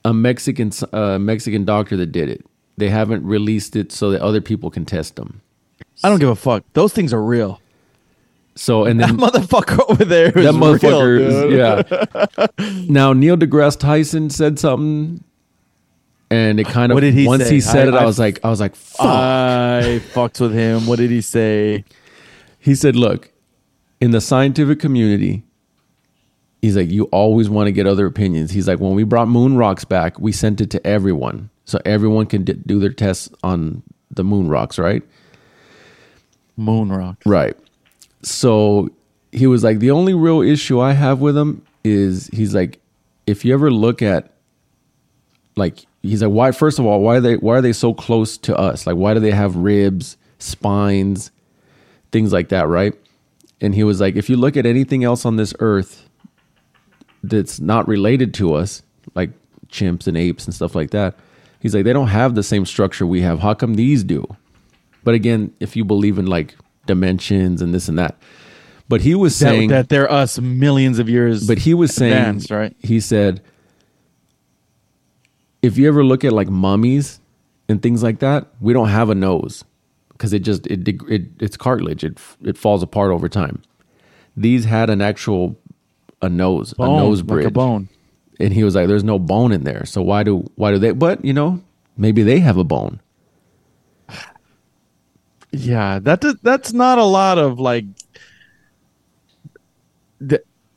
a Mexican uh, Mexican doctor that did it. They haven't released it so that other people can test them. I don't give a fuck. Those things are real. So and then That motherfucker over there that motherfucker, is, yeah. (laughs) now Neil deGrasse Tyson said something, and it kind of What did he once say? he said I- it, I, I- was like, I was like, fuck. I fucked with him. What did he say? he said, look, in the scientific community, he's like, you always want to get other opinions. He's like, when we brought moon rocks back, we sent it to everyone, so everyone can d- do their tests on the moon rocks, right? Moon rock. Right. So he was like, the only real issue I have with him is he's like, if you ever look at like he's like, why first of all, why are they why are they so close to us? Like why do they have ribs, spines, things like that, right? And he was like, if you look at anything else on this earth that's not related to us, like chimps and apes and stuff like that, he's like, they don't have the same structure we have. How come these do? But again, if you believe in like dimensions and this and that. But he was That, saying that they're us millions of years. but he was saying advanced, right? He said if you ever look at like mummies and things like that, we don't have a nose because it just it, it it's cartilage. It it falls apart over time. These had an actual a nose, Bone, a nose like bridge. a bone. And he was like there's no bone in there. So why do why do they but you know, maybe they have a bone. Yeah, that does, that's not a lot of like.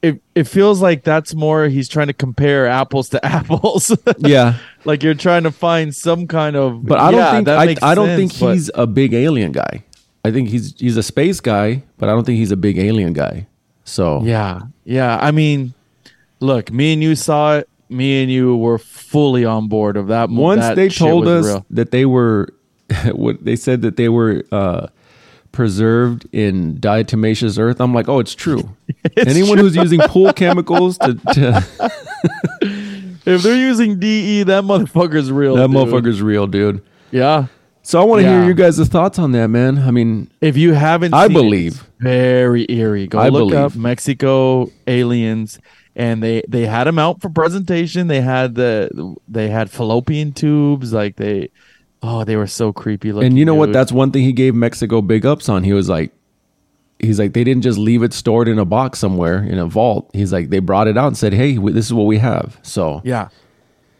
It it feels like that's more he's trying to compare apples to (laughs) apples. Yeah. like you're trying to find some kind of. But I don't Yeah, think that I, I don't sense, think but- he's a big alien guy. I think he's he's a space guy, but I don't think he's a big alien guy. So Yeah, yeah. I mean, look, me and you saw it. Me and you were fully on board of that. once that they told us real. that they were (laughs) what they said that they were uh preserved in diatomaceous earth i'm like oh it's true (laughs) anyone who's using pool chemicals to, (laughs) to if they're using DE, that motherfucker's real. that dude. motherfucker's real dude Yeah. so i want to Yeah. hear you guys' thoughts on that man i mean If you haven't, I seen it, believe. it's very eerie. Go I look believe. up Mexico aliens, and they they had them out for presentation. They had the they had fallopian tubes, like they, oh, they were so creepy looking. and you know what that's one thing he gave mexico big ups on he was like he's like they didn't just leave it stored in a box somewhere in a vault he's like they brought it out and said hey we- this is what we have so yeah.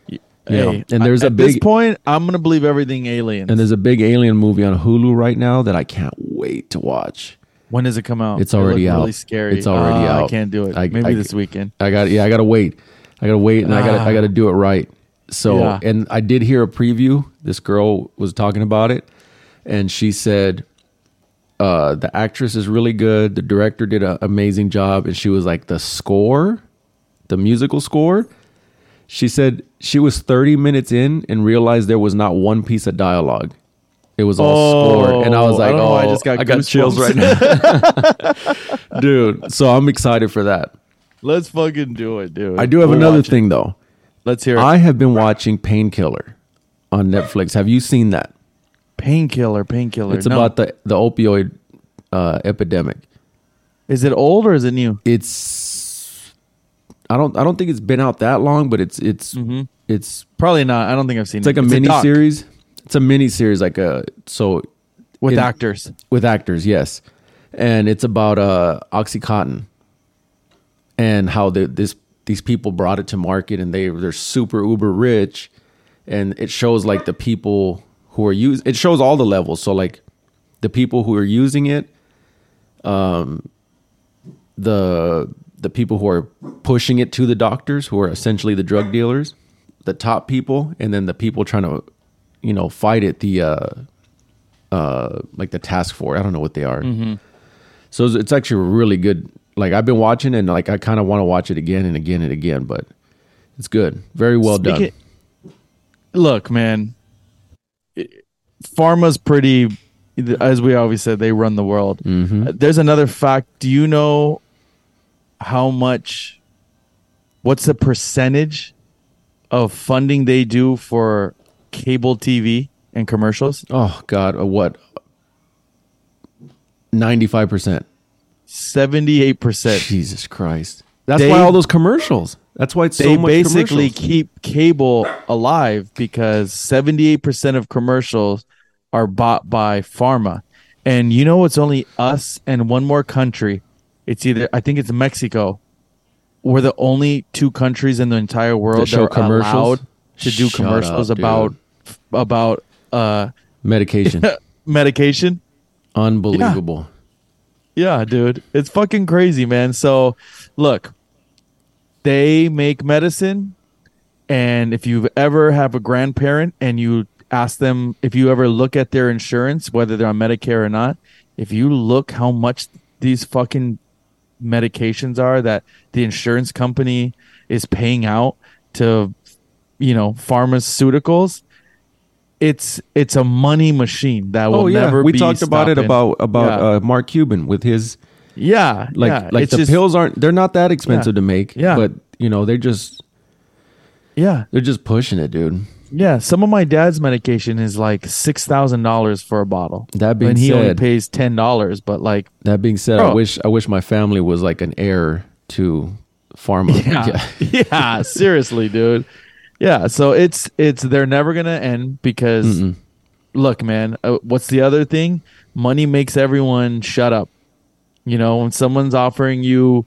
Y- know, Hey, and there's at a this big- point, I'm gonna believe everything alien. and there's a big alien movie on hulu right now that i can't wait to watch when does it come out? It's They look already out. Really scary. It's already Ah, I can't do it. I- Maybe I- this weekend. I got yeah, I gotta wait. I gotta wait and I gotta I gotta do it right. So Yeah. and I did hear a preview. This girl was talking about it and she said uh the actress is really good. The director did an amazing job and she was like the score, the musical score. She said she was 30 minutes in and realized there was not one piece of dialogue. It was all score, and I was Oh, I like, know "Oh, I just got I got chills right now, (laughs) dude." So I'm excited for that. Let's fucking do it, dude. I do have We'll another thing though. Let's hear it. I have been watching Painkiller on Netflix. Have you seen that? painkiller, painkiller. It's No. about the the opioid uh, epidemic. Is it old or is it new? It's I don't I don't think it's been out that long, but it's it's Mm-hmm. it's Probably not. I don't think I've seen it. it's it. like a mini doc series. It's a mini series, like a so with in- actors. with actors, yes, and it's about uh OxyContin and how the, this these people brought it to market and they they're super uber rich, and it shows like the people who are use it shows all the levels. So like the people who are using it, um, the the people who are pushing it to the doctors, who are essentially the drug dealers, the top people, and then the people trying to, you know, fight it. The uh, uh, like the task force. I don't know what they are. So it's, it's actually really good. Like I've been watching it and like I kind of want to watch it again and again and again, but it's good. Very well done. Speaking- Look, man. it- Pharma's pretty as we always said, they run the world. Mm-hmm. Uh, There's another fact. Do you know how much? What's the percentage of funding they do for cable TV and commercials? Oh God, uh, what? Ninety-five percent. Seventy-eight percent. Jesus Christ. That's They- why all those commercials. That's why it's They so much They basically keep cable alive because seventy-eight percent of commercials are bought by pharma, and you know it's only us and one more country. It's either I think it's Mexico. We're the only two countries in the entire world that, show are commercials? allowed to do Shut commercials up, about about uh medication. (laughs) medication. Unbelievable. Yeah, dude. It's fucking crazy, man. So, look, they make medicine and if you ever have a grandparent and you ask them if you ever look at their insurance whether they're on Medicare or not, if you look how much these fucking medications are that the insurance company is paying out to you know, pharmaceuticals, it's it's a money machine that will Oh yeah, never we talked about it about about Yeah. uh, Mark Cuban with his Yeah, like yeah. like it's the just, pills aren't they're not that expensive to make. Yeah. but you know they're just Yeah, they're just pushing it, dude. yeah. Some of my dad's medication is like six thousand dollars for a bottle. That being and he only pays ten dollars. But like, That being said, I wish I wish my family was like an heir to pharma. (laughs) yeah, yeah, seriously, dude. Yeah, so it's it's they're never gonna end because look, man. Uh, what's the other thing? Money makes everyone shut up. You know, when someone's offering you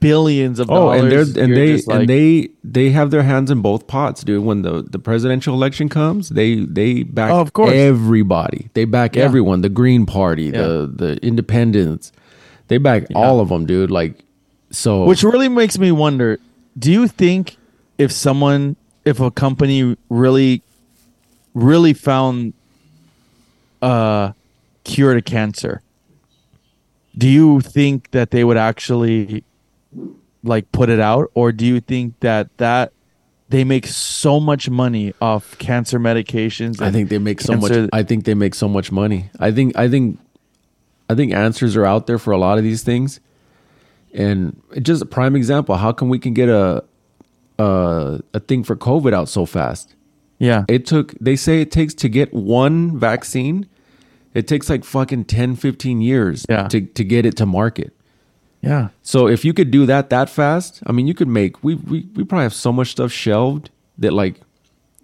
billions of Oh, dollars, and they're and they like, and they they have their hands in both pots, dude. When the the presidential election comes, they they back Oh, of course. everybody. They back Yeah. everyone. The Green Party, the the Independents, they back all of them, dude. Like so, Which really makes me wonder do you think if someone, if a company really, really found a cure to cancer, do you think that they would actually like put it out? Or do you think that that they make so much money off cancer medications? I think they make so much. I think they make so much money. I think I think I think answers are out there for a lot of these things, and just a prime example. How come we can get a a, a thing for COVID out so fast? yeah. It took. They say it takes to get one vaccine. It takes like fucking 10, 15 years Yeah. to to get it to market. yeah. So if you could do that that fast, I mean, you could make. We we we probably have so much stuff shelved that like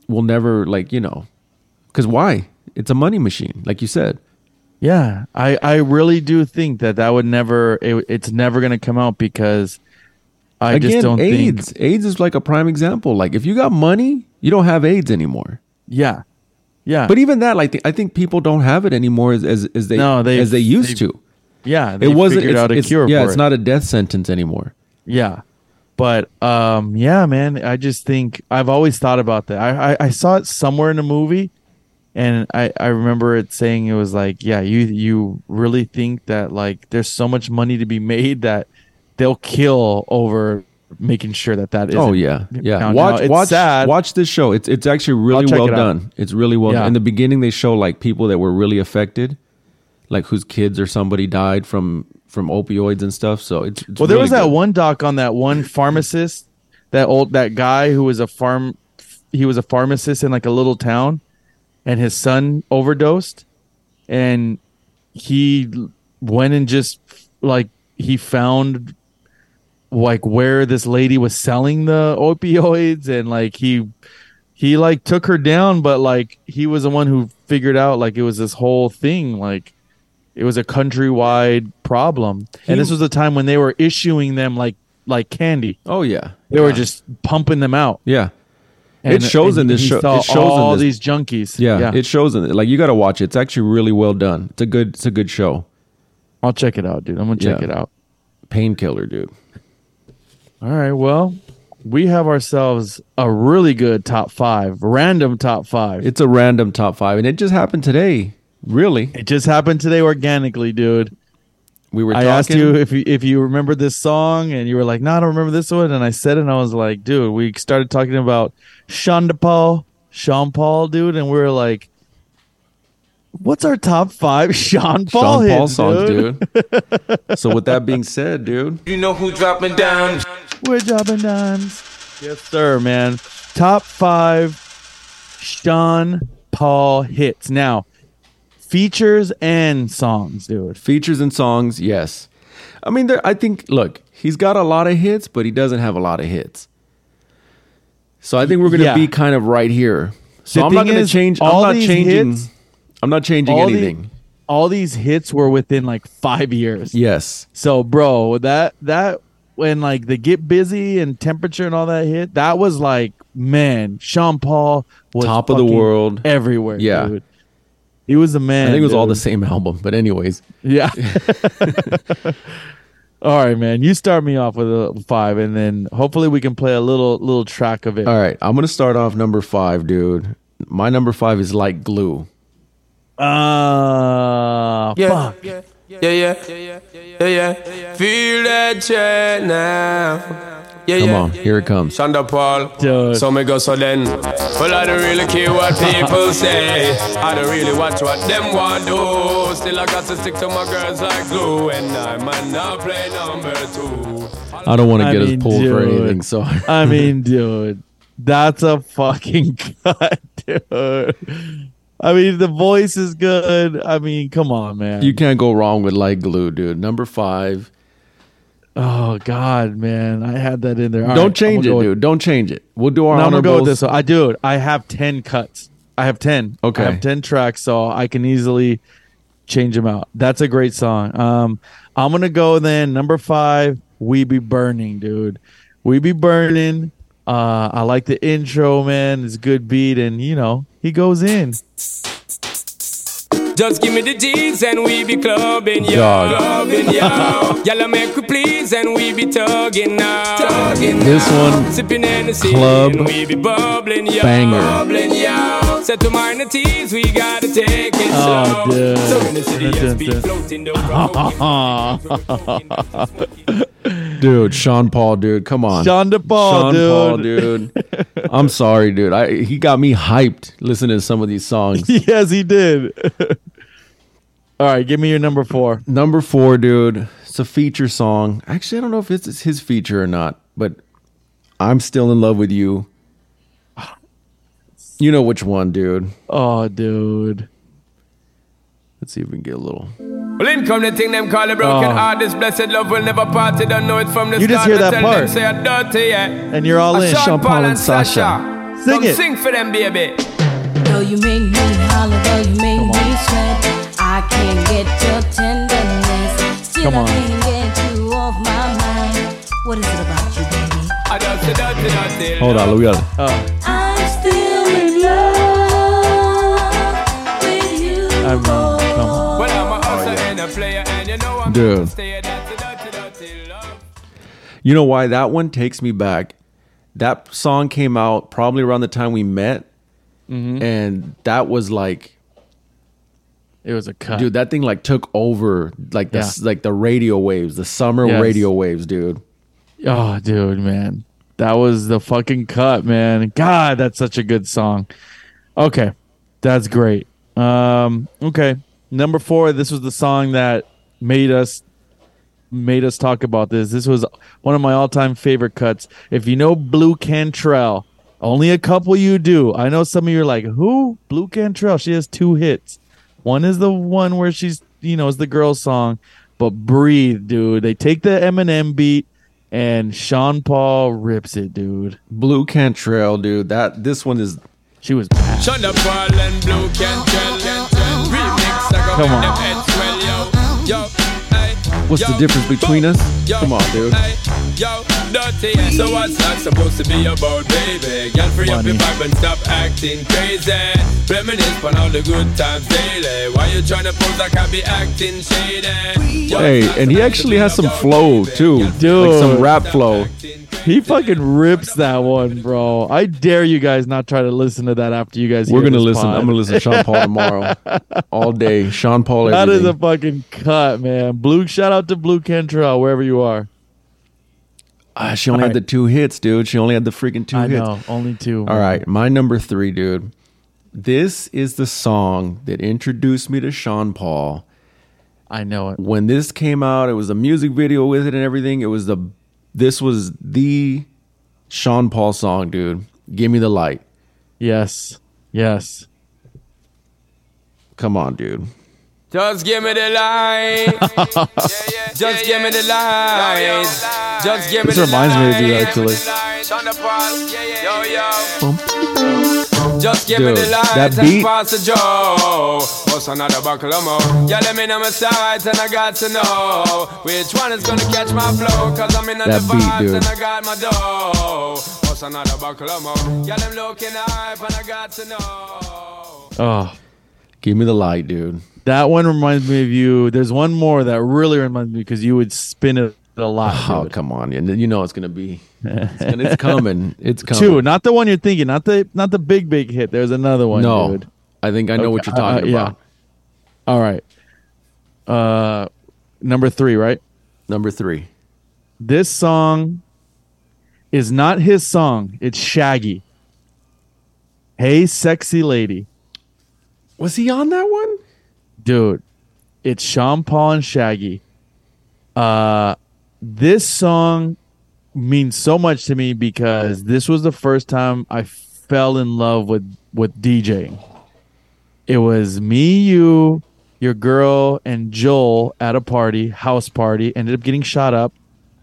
we'll never like you know, because why? It's a money machine, like you said. Yeah, I I really do think that that would never it, it's never going to come out because I Again, just don't AIDS. think AIDS is like a prime example. Like if you got money, you don't have AIDS anymore. yeah. Yeah. But even that, like I think people don't have it anymore as as, as they No, as they used to. yeah, It wasn't figured it's, out a it's- cure Yeah, it's it. not a death sentence anymore. Yeah. But um yeah, man, I just think I've always thought about that. I I, I saw it somewhere in a movie and I, I remember it saying it was like, yeah, you you really think that like there's so much money to be made that they'll kill over making sure that that is Oh yeah, yeah. Now, watch it's watch sad. watch this show. It's it's actually really well it out. done. It's really well Yeah. done. In the beginning, they show like people that were really affected, like whose kids or somebody died from from opioids and stuff. So it's, it's Well, there really was that good. one doc on that one pharmacist, that old that guy who was a farm, he was a pharmacist in like a little town, and his son overdosed, and he went and just like he found like where this lady was selling the opioids and like he he like took her down but like he was the one who figured out like it was this whole thing like it was a countrywide problem and this was the time when they were issuing them like like candy Oh yeah, they were just pumping them out yeah. and, it shows in this show. It shows in all this- these junkies Yeah, it shows in it. Like you got to watch it. It's actually really well done. It's a good it's a good show. i'll check it out dude i'm gonna check Yeah. it out Painkiller, dude. All right well we have ourselves a really good top five random top five It's a random top five, and it just happened today. Really, it just happened today organically dude we were. I talking, asked you if you if you remember this song, and you were like, "No, I don't remember this one." And I said it, and I was like, "Dude, we started talking about Sean Paul, Sean Paul, dude," and we were like, What's our top five (laughs) Sean Paul, Sean Paul hits, songs, dude? dude. so with that being said, dude, You know who dropping down? We're dropping dimes. Yes, sir, man. Top five Sean Paul hits. Now, features and songs, dude. features and songs, yes. I mean, there. I think. Look, he's got a lot of hits, but he doesn't have a lot of hits. So I think we're going to Yeah. be kind of right here. So The I'm not going to change. all I'm not these changing. hits- I'm not changing all the- anything. All these hits were within like five years. yes. So, bro, that that when like the get busy and temperature and all that hit, that was like, man, Sean Paul was Top of the world. everywhere. Yeah. dude. he was a man. I think it was all the same album, but anyways, Yeah. (laughs) all right, man. You start me off with a five, and then hopefully we can play a little little track of it. all right. I'm going to start off number five, dude. My number five is like glue. Uh, Yeah, fuck. yeah, yeah, yeah, yeah, yeah, yeah. Feel that check now. Yeah, Come yeah. on, here it comes. Shonda Paul. Dude. So me go so then. Well, I don't really care what people say. I don't really watch what them want do. Still, I got to stick to my girls like glue. And I might not play number two. I don't want to get mean, us pulled for anything, so I mean, dude, that's a fucking (laughs) cut, dude. I mean, the voice is good. I mean, come on, man. you can't go wrong with like glue, dude. Number five. oh God, man, I had that in there. All Don't right, change it, gonna dude. Don't change it. We'll do our With, no, I'm gonna go with this. I do it. I have ten cuts. I have ten. Okay. I have ten tracks, so I can easily change them out. That's a great song. Um, I'm gonna go then. Number five, "We Be Burning," dude. "We Be Burning." Uh, I like the intro, man. It's a good beat, and you know he goes in. Just give me the G's and we be clubbing, yo. Dog. Clubbing, yo. Y'all make we please and we be tugging now. Tugging This now. one, Sipping Hennessy club and we be bubbling, yo. banger. Bubbling, yo. Set to minor teas, we gotta take it Oh, slow. dude. So in the city, Dun, yes, dun, be dun. floating the Dude, Sean Paul, dude. Come on. Sean DePaul, Sean dude. Paul, dude. (laughs) I'm sorry, dude. I he got me hyped listening to some of these songs. (laughs) yes, he did. (laughs) All right, give me your number four. Number four, dude. It's a feature song. Actually, I don't know if it's his feature or not, but I'm still in love with you. You know which one, dude. Oh, dude. Let's see if we can get a little. Well, in come the thing them call a broken Oh. heart. This blessed love will never part. They don't know it from the You just start. hear that part. Say I'm dirty, yeah. And you're all Uh, in. Sean Paul and Sasha. Sing Come it. sing for them, baby. Though you make me holler, though you make me sweat, I can't get your tenderness. Still Come on. I can't get you off my mind. What is it about you, baby? I don't say dirty, dirty. Hold on, we got I'm still in love with you. I'm Dude. gonna stay. That's a dirty, dirty love. You know why that one takes me back? That song came out probably around the time we met, Mm-hmm. and that was like, It was a cut. dude, that thing like took over like the Yeah. like the radio waves, the summer Yes. radio waves, dude. Oh, dude, man. That was the fucking cut, man. God, that's such a good song. Okay. That's great. Um, okay. Number four, this was the song that made us made us talk about this. This was one of my all-time favorite cuts. If you know Blu Cantrell, only a couple you do. I know some of you are like, who? Blu Cantrell. She has two hits. One is the one where she's, you know, is the girl song, but breathe, dude. They take the Eminem beat and Sean Paul rips it, dude. Blu Cantrell, dude. That this one is She was bad. Shut up, Paul and Blu Cantrell, can tell. Remix, I go Come on. Them heads swell, yo. Yo. What's the difference between boom. us? Yo, Come on, dude. Hey, yo, dirty. yeah. So what's that supposed to be about, baby? Girl, free up Money. your vibe and stop acting crazy. Reminisce on all the good times daily. Why you tryna pose like I be acting shady? Yo, Hey, and he actually has some flow too, Dude. like some rap stop flow. He fucking rips that one, bro. I dare you guys not try to listen to that after you guys. We're gonna listen. pod. I'm gonna listen to Sean Paul tomorrow, (laughs) all day. Sean Paul. That is a fucking cut, man. Blu, shout out to Blu Cantrell wherever you are. Ah, she only All had the two hits, dude. She only had the freaking two I hits. know, only two. All right, my number three, dude. This is the song that introduced me to Sean Paul. I know it. When this came out, it was a music video with it and everything. It was the this was the Sean Paul song, dude. Give me the light. Yes. Yes. Come on, dude. Just give me the light. (laughs) Just give me the light. Just give me This the light. This reminds me of you, actually. Sean Paul. Yo, yo. Just give me Dude, the light that and beat- pass the Joe. What's another buckle of more? Yeah, let me know my sides and I got to know which one is gonna catch my flow. Cause I'm in on That the beat, vibes dude. and I got my dough. What's another buckle of more? Yeah, them looking hype and I got to know. Oh, Give me the light, dude. that one reminds me of you. There's one more that really reminds me because you would spin it a lot. Oh, come on. You know it's gonna be it's, gonna, it's (laughs) coming. It's coming. Two, not the one you're thinking, not the not the big big hit. There's another one, no. dude. I think I know what you're talking uh, yeah. about. All right. Uh number 3, right? Number three. This song is not his song. It's Shaggy. Hey sexy lady. Was he on that one? Dude, it's Sean Paul and Shaggy. Uh this song means so much to me because this was the first time I fell in love with with DJing. It was me, you, your girl, and Joel at a party, house party. Ended up getting shot up.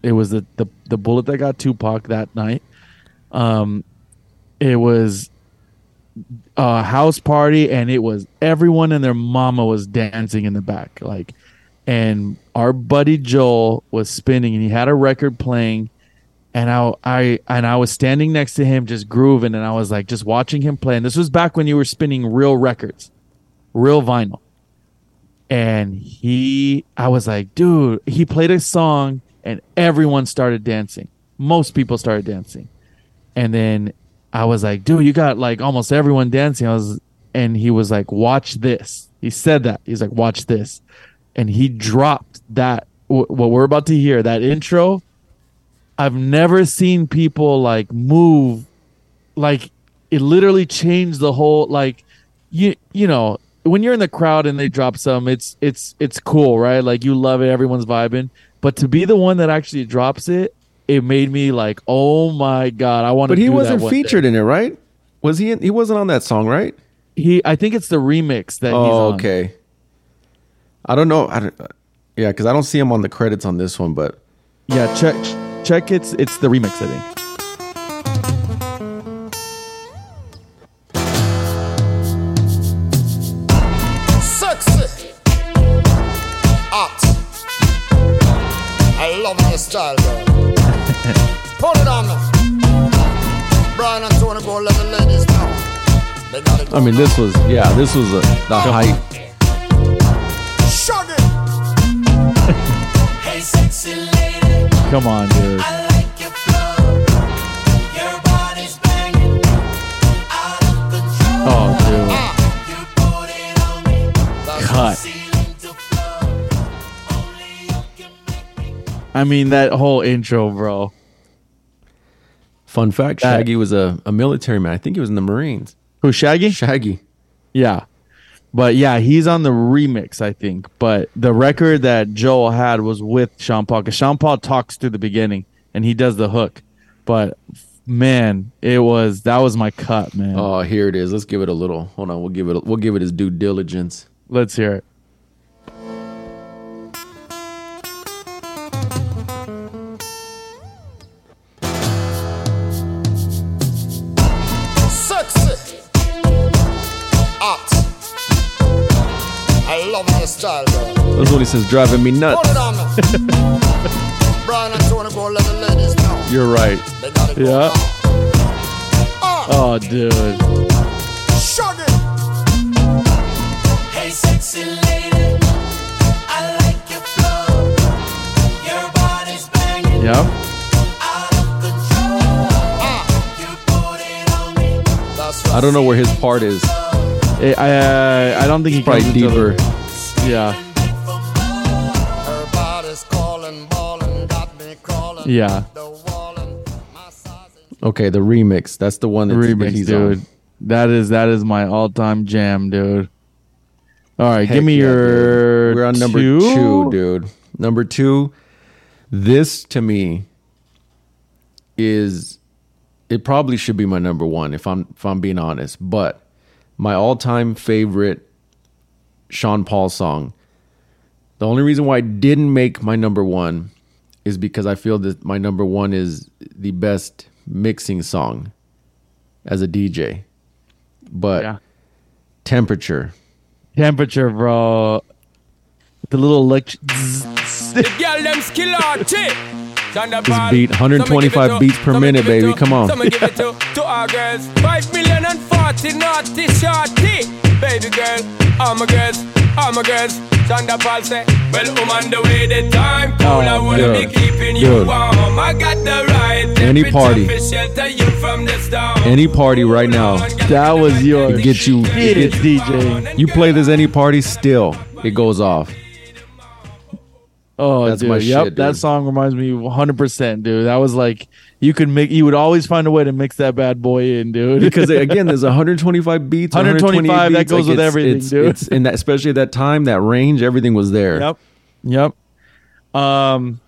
It was the the, the bullet that got Tupac that night. Um, it was a house party, and it was everyone and their mama was dancing in the back, like. And our buddy Joel was spinning, and he had a record playing, and I, I and I was standing next to him just grooving and I was like just watching him play. And this was back when you were spinning real records real vinyl. And he I was like dude he played a song and everyone started dancing. Most people started dancing. And then I was like dude you got like almost everyone dancing. I was and he was like watch this. He said that. He's like watch this and he dropped that wh- what we're about to hear that intro I've never seen people like move like it literally changed the whole like you you know when you're in the crowd and they drop some it's it's it's cool right like you love it everyone's vibing but to be the one that actually drops it it made me like oh my god I want to But he wasn't one day. featured in it, right? Was he? In, he wasn't on that song, right? he I think it's the remix that he's Oh, okay. I don't know. I don't, yeah, because I don't see him on the credits on this one, but yeah check check it's it's the remix I think. I love your style, girl. (laughs) Put it on me. Brian and Tony Gold let the ladies know. They got it I mean, this was yeah, this was a, the height. Floor. Oh, Only you can make me. I mean that whole intro bro Fun fact: That- Shaggy was a, a military man. I think he was in the Marines. who Shaggy Shaggy. Yeah. But yeah, he's on the remix, I think. But the record that Joel had was with Sean Paul because Sean Paul talks through the beginning and he does the hook. But man, it was that was my cut, man. Oh, here it is. Let's give it a little. Hold on. We'll give it. A, we'll give it his due diligence. Let's hear it. That's what he says. Driving me nuts. it on me. (laughs) Brian and Tony Gold let the ladies know. You're right. They got it Yeah. Oh, dude. Shug. Hey, sexy lady, I like your flow. Your body's banging, Yep. out of control. You put it on me. That's right. I don't know where his part is. It- I uh, I don't think he Probably comes into the- deeper. yeah. Yeah. The wall and my size is Okay, the remix. That's the one that remix, he's dude. on. That is that is my all time jam, dude. All right, Heck give me yeah, your. dude. We're on number two? two, dude. Number two. This to me is it probably should be my number one if I'm if I'm being honest, but my all time favorite Sean Paul song. The only reason why I didn't make my number one is because I feel that my number one is the best mixing song as a DJ. But Yeah. temperature. Temperature, bro. The little elect- The them skill. This beat, 125 beats per minute, baby. Come on. Some give to, to our girls. 5 million and 40 naughty shorty. Baby girl, all my girls, all my girls. Shonda Paul say, well, I'm on the way, the time cool. I oh, wanna dude. be keeping you warm. Oh, I got the right Any party. shelter you from the storm. Any party right now. That was your It gets you- shit, it- DJ. You play this any party, still it goes off. Oh, That's dude. my yep, shit, that song reminds me 100%, dude. That was like you could make you would always find a way to mix that bad boy in, dude. Because (laughs) again, there's 125 beats, 125, 128 that beats, goes with it's- everything, it's, dude. It's in that, especially at that time, that range, everything was there. Yep. Yep. Um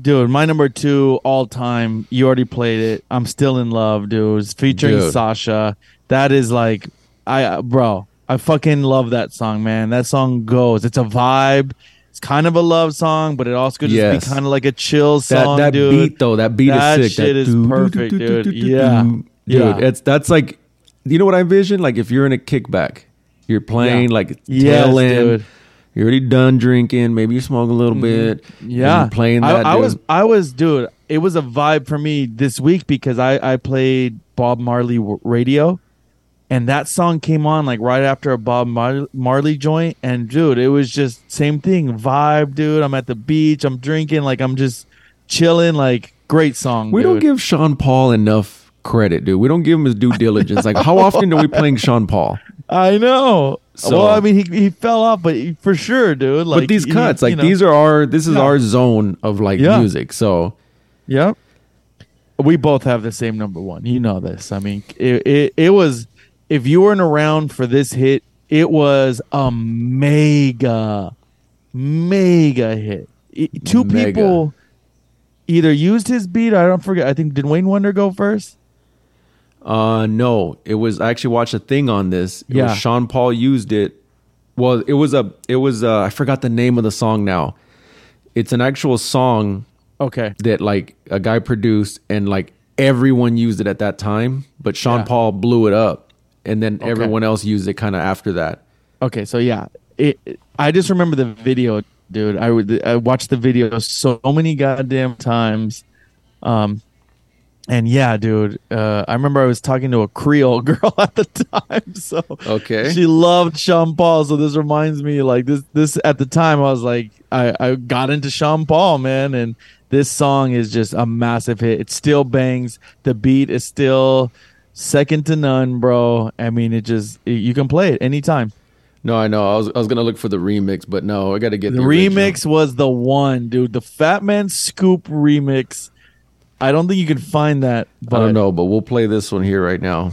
dude, my number 2 all time, you already played it. I'm still in love, dude. It's featuring Dude. Sasha. That is like I bro, I fucking love that song, man. That song goes. It's a vibe. It's kind of a love song, but it also could just Yes. be kind of like a chill That song, that dude. beat though, that beat That is sick. shit that is doo- perfect, doo- doo- dude. Yeah. doo. Yeah. dude. It's that's like, you know what I envision? Like if you're in a kickback, you're playing Yeah. like Yes, tail end. dude. Mm-hmm. You're already done drinking. Maybe you smoke a little bit. Yeah, you're playing I, that. I dude. was, I was, dude. It was a vibe for me this week because I, I played Bob Marley w- radio, and that song came on like right after a Bob Mar- Marley joint, and dude, it was just same thing, vibe, dude. I'm at the beach, I'm drinking, like I'm just chilling, like great song. We don't give Sean Paul enough credit, dude. We don't give him his due diligence. Like, how often are we playing Sean Paul? (laughs) I know. So- well, I mean, he he fell off, but he, for sure, dude. Like but these he- cuts, you like know. these are our, this is Yeah. our zone of like Yeah. music. So Yep. We both have the same number one. You know this. I mean, it, it, it was, if you weren't around for this hit, it was a mega, mega hit. I- two Mega. people either used his beat. I don't forget. I think, did Wayne Wonder go first? Uh no, it was I actually watched a thing on this. It Yeah. was Sean Paul used it. Well, it was a it was uh I forgot the name of the song now. It's an actual song Okay. that like a guy produced and like everyone used it at that time, but Sean Yeah. Paul blew it up and then everyone else used it kind of after that. Okay, so yeah, it, it- I just remember the video, dude. I would I watched the video so many goddamn times. Um, and yeah, dude. Uh, I remember I was talking to a Creole (laughs) girl at the time, so Okay. she loved Sean Paul. So this reminds me, like this this at the time, I was like, I I got into Sean Paul, man, and this song is just a massive hit. It still bangs. The beat is still second to none, bro. I mean, it just you can play it anytime. No, I know. I was I was going to look for the remix, but no, I got to get The the, original. remix was the one, dude. The Fat Man Scoop remix. I don't think you can find that. But I don't know, but we'll play this one here right now.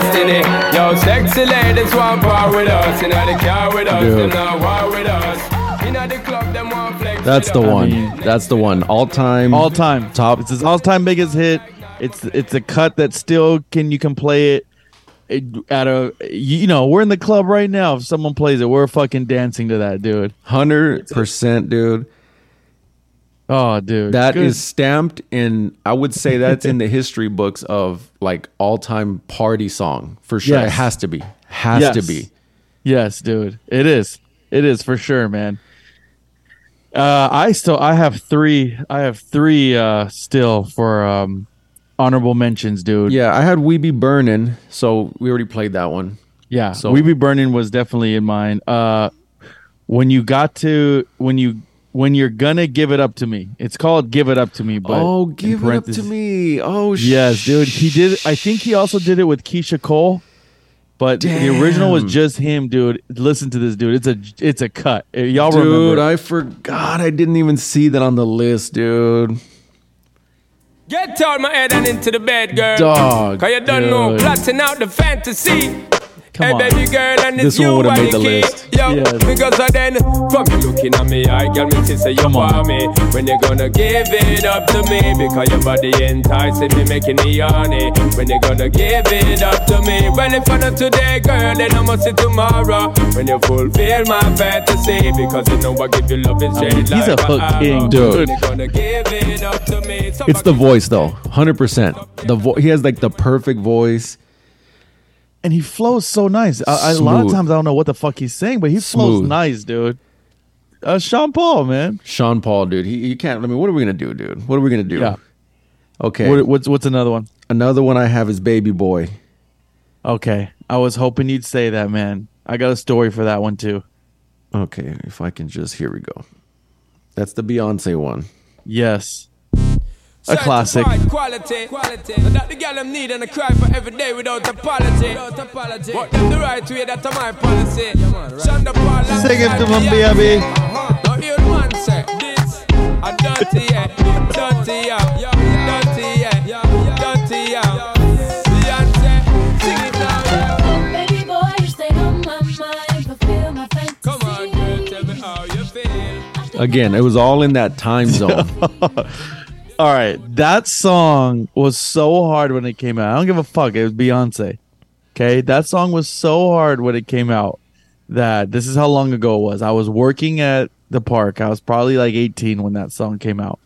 destiny. Yo, sexy ladies want part with us. In the car with us, Dude. them not war with us. In the club, them want flex That's the us. one. mean- That's the one. All time. all time Top. It's his all time biggest hit. It's it's a cut that still can you can play it. it at a you know we're in the club right now. If someone plays it, we're fucking dancing to that, dude. Hundred percent, dude. Oh, dude, That is Good. stamped in. I would say that's in the history books of like all time party song for sure. It has to be. Has Yes. to be. yes, dude. It is. It is for sure, man. Uh, I still I have three. I have three uh still for um honorable mentions, dude. Yeah, I had We Be Burning, so we already played that one. Yeah, So- we be burning was definitely in mine. Uh, when you got to when you when you're gonna give it up to me, it's called "Give It Up to Me." But oh, give it up to me. Oh, Yes, dude, he did. I think he also did it with Keyshia Cole, but the original was just him, dude. Listen to this, dude. It's a it's a cut. Uh, Y'all Dude, remember? Dude, I forgot. I didn't even see that on the list, dude. Get out my head and into the bed, girl. Dog, Cause you don't know, plotting out the fantasy. Come hey, on. baby girl, and This it's you would've made the key. list. Yo, Yes. because of then, from you looking at me, I girl, me say you want me. When you gonna give it up to me? Because your body enticing me, making me horny. When you gonna give it up to me? Well, if I not today, girl, then I must see tomorrow. When you fulfill my fantasy, because you know I give you love is straight he's like a hook king, dude. When you gonna give it me? It's the voice though, hundred percent. The vo- he has like the perfect voice. And he flows so nice. I, I- a lot of times I don't know what the fuck he's saying, but he flows Smooth. nice, dude. Uh, Sean Paul, man. Sean Paul, dude. He, he can't. I mean, what are we gonna do, dude? What are we gonna do? Yeah. Okay. What, what's what's another one? Another one I have is Baby Boy. Okay, I was hoping you'd say that, man. I got a story for that one too. Okay, if I can just here we go. That's the Beyonce one. Yes, a classic. Certified Quality, quality. And that the girl them need and I cry for every day without apology. Without apology. But them the right way, that's my policy. Shonda Paul Sing it to alongside me, baby. Uh-huh. Now hear the man say, this dirty yeah, dirty yeah, dirty yeah, dirty yeah. You my my you feel. Again, it was all in that time (laughs) zone. (laughs) All right, that song was so hard when it came out. I don't give a fuck. It was Beyonce. Okay, that song was so hard when it came out that this is how long ago it was. I was working at the park. I was probably like 18 when that song came out.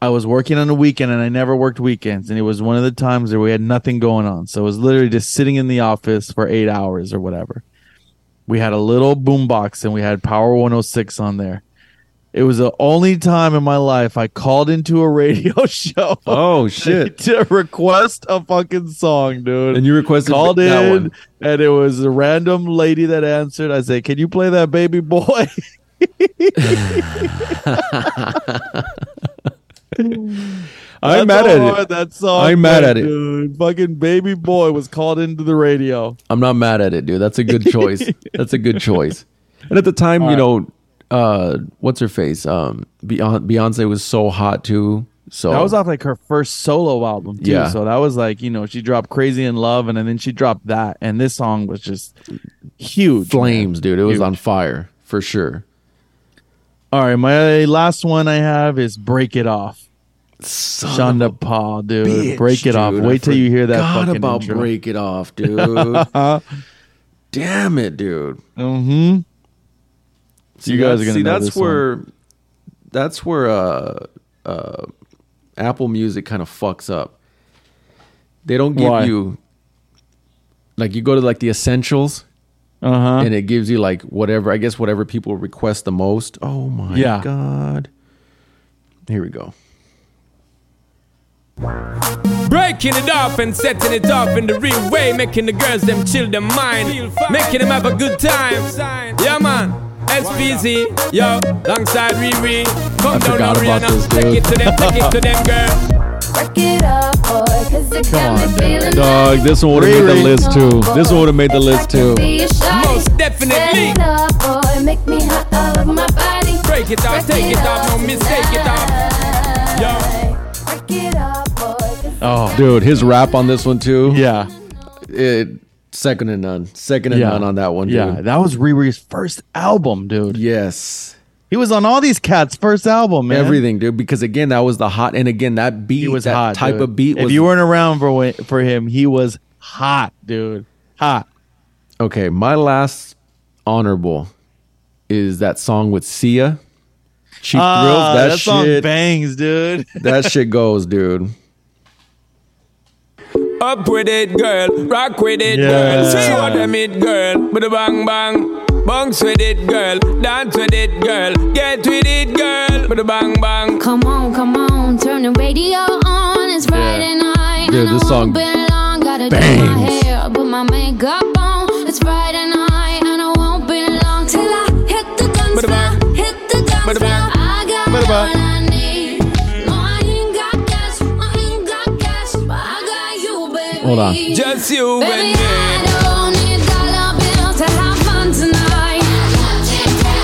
I was working on a weekend and I never worked weekends. And it was one of the times where we had nothing going on. So it was literally just sitting in the office for eight hours or whatever. We had a little boombox and we had Power 106 on there. It was the only time in my life I called into a radio (laughs) show oh shit! (laughs) to request a fucking song, dude. And you requested called in, one. and it was a random lady that answered. I said, "Can you play that baby boy?" (laughs) I'm mad at it. That song. I'm mad at it. Dude. Fucking baby boy was called into the radio. I'm not mad at it, dude. That's a good choice. That's a good choice. And at the time, you right. know, uh, what's her face? Um, Beyonce, was so hot too. So That was off like her first solo album too. Yeah. So that was like you know she dropped "Crazy in Love" and then she dropped that, and this song was just huge. flames, dude. It was on fire for sure. All right, my last one I have is "Break It Off." Son Shonda Paul, dude, bitch, break it off. Wait I till you hear that forgot fucking about intro. break it off, (laughs) dude. Damn it, dude. Mm-hmm. See, You guys that's- are gonna see. know That's this one. where, that's where uh, uh, Apple Music kind of fucks up. They don't give Why? you like you go to like the essentials Uh huh. and it gives you like whatever I guess whatever people request the most. Oh my Yeah. god! Here we go. Breaking it off and setting it off in the real way, making the girls them chill their mind, making them have a good time. Yeah, man. SPZ, yo, alongside Riri. Come I down forgot on Rihanna, take dude. it to them, take it to them, girl. Work it up, boy, cause it got me on, feeling Dog, nice. this one would have made the list too. This one would have made the list too. be a Most Set definitely. it up, boy, make me hot all over my body. Break it off, take it off, no mistake it off. Yo. Work it up, boy, 'cause Oh, Dude, his rap on this one too. yeah, it second to none. Second to yeah, none on that one. Dude. Yeah, that was Riri's first album, dude. Yes. He was on all these cats' first album, man. Everything, dude. Because again, that was the hot, and again, that beat, He was that hot. type dude. of beat If was. you weren't around for for him, he was hot, dude. Hot. okay, my last honorable is that song with Sia. Cheap Ah, thrills. That, that song shit. bangs, dude. that (laughs) shit goes, dude. Up with it, girl. Rock with it, yeah. girl. what them it, girl. With a bang bang. Bounce with it, girl. Dance with it, girl. Get with it, girl. With a bang bang. Come on, come on. Turn the radio on. It's Friday yeah. night. Dude, this song. be long. Gotta bangs. do my hair, put my makeup on. It's Friday night, and I won't be long till I hit the dance floor. Hit the dance floor. I got. Hold on. Just you Baby, and me. I don't need dollar bills to have fun tonight.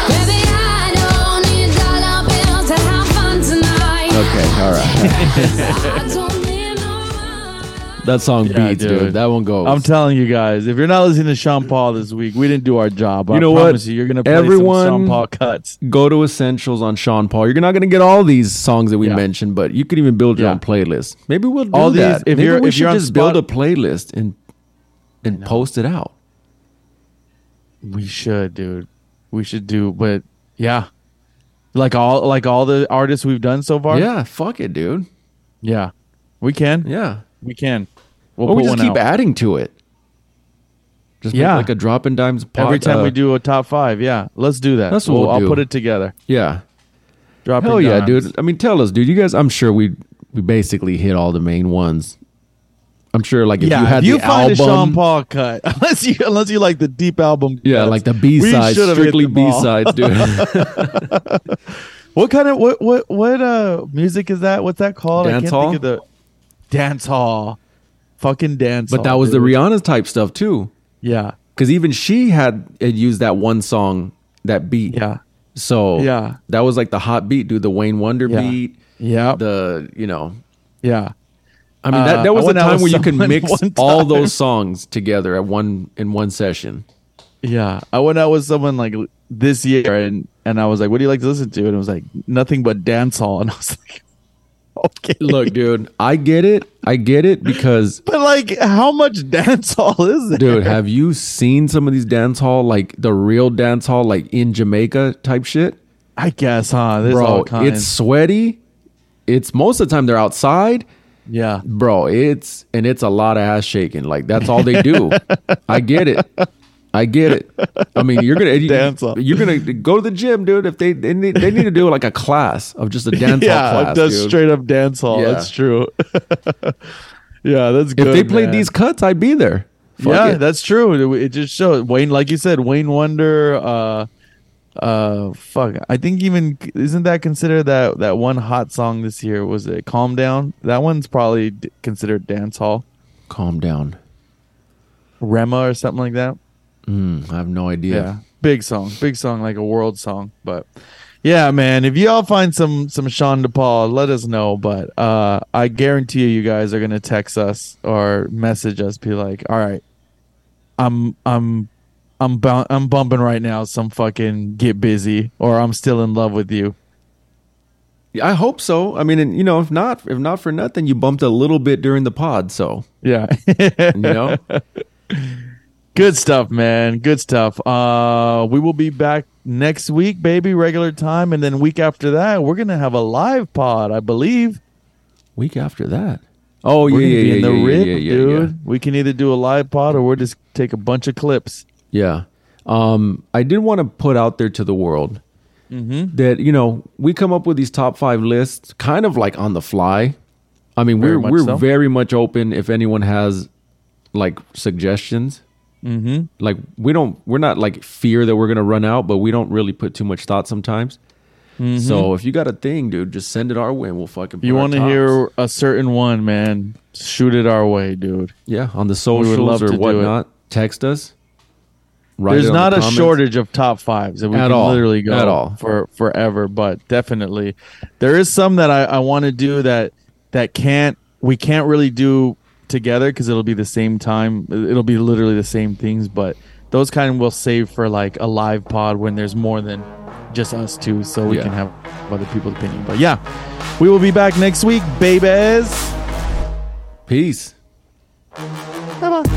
Baby, I don't need dollar bills to have fun tonight. Okay, all right. I don't need no That song Yeah, beats, dude. dude. That one goes. I'm telling you guys, if you're not listening to Sean Paul this week, we didn't do our job. I You know what? You, you're gonna play Everyone- some Sean Paul cuts. Go to Essentials on Sean Paul. You're not going to get all these songs that we Yeah. mentioned, but you could even build your Yeah. own playlist. Maybe we'll do All these- that. if Maybe you're- we if should you're on just build a playlist and and post it out. We should, dude. We should do, but yeah, like all like all the artists we've done so far. Yeah, fuck it, dude. yeah, we can. Yeah. We can. We'll Or we just keep out. adding to it. Just make Yeah. like a drop in dimes pod, every time uh, we do a top five. Yeah, let's do that. That's what we'll I'll do. put it together. Yeah. Drop Hell yeah, down. dude. I mean, tell us, dude. You guys, I'm sure we we basically hit all the main ones. I'm sure, like if yeah, you had if you the find album, a Sean Paul cut, (laughs) unless you unless you like the deep album. yeah, cuts, like the B sides, strictly B sides, dude. (laughs) What kind of what what what uh music is that? What's that called? I Dance can't hall? think of the dance hall. Fucking dance. but that was the dude. Rihanna type stuff too, Yeah, because even she had had used that one song, that beat. yeah, So Yeah. that was like the hot beat, dude. The Wayne Wonder Yeah. beat. yeah, The you know, yeah. I mean Uh, that that was the went out time where you could someone (laughs) mix all those songs together at one in one session. Yeah, I went out with someone like this year, and and I was like, "What do you like to listen to?" And it was like nothing but dance hall, (laughs) and I was like, (laughs) "Okay, Look, dude, I get it. I get it because (laughs) but like, how much dance hall is there, dude, have you seen some of these dance hall like the real dance hall like in Jamaica type shit? I guess, huh? There's all Bro, it's sweaty. It's most of the time they're outside. yeah, Bro, it's and it's a lot of ass shaking. Like that's all they do. (laughs) I get it. I get it. I mean, you're gonna (laughs) Dance hall. you're gonna go to the gym, dude. If they they need, they need to do like a class of just a dance hall (laughs) yeah, class, that's dude. straight up dance hall. Yeah. That's true. (laughs) yeah, that's good. if they played man. these cuts, I'd be there. Fuck yeah, it. that's true. It, it just shows Wayne, like you said, Wayne Wonder. Uh, uh, fuck. I think even isn't that considered that that one hot song this year was it "Calm Down"? That one's probably d- considered dance hall. calm down. Rema or something like that. Mm, I have no idea. Yeah. Big song. Big song, like a world song. But yeah, man, if y'all find some some Sean DePaul, let us know. But uh I guarantee you you guys are gonna text us or message us, be like, All right, I'm I'm I'm bu- I'm bumping right now some fucking get busy or I'm still in love with you. I hope so. I mean, and, you know, if not, if not for nothing, you bumped a little bit during the pod, so Yeah. you know. (laughs) Good stuff, man. Good stuff. Uh we will be back next week, baby, regular time, and then week after that, we're gonna have a live pod, I believe. Week after that. Oh We're yeah, yeah, be yeah, in the yeah, rib, yeah, dude. We can either do a live pod or we'll just take a bunch of clips. Yeah. Um, I did want to put out there to the world Mm-hmm. that you know we come up with these top five lists kind of like on the fly. I mean, Very we're we're so. very much open if anyone has like suggestions. Mm-hmm. Like we don't, we're not like fear that we're gonna run out, but we don't really put too much thought sometimes. So if you got a thing, dude, just send it our way. and We'll fucking. Mm-hmm. You want to hear a certain one, man? Shoot it our way, dude. Yeah, on the would socials or whatnot. Text us. There's not the a comments. shortage of top fives that we At can all. literally go At all. for forever, but definitely there is some that I, I want to do that that can't we can't really do together because it'll be the same time. It'll be literally the same things, but those kind we'll save for like a live pod when there's more than just us two, so we Yeah. can have other people's opinion. But yeah, we will be back next week, babies. Peace. Thank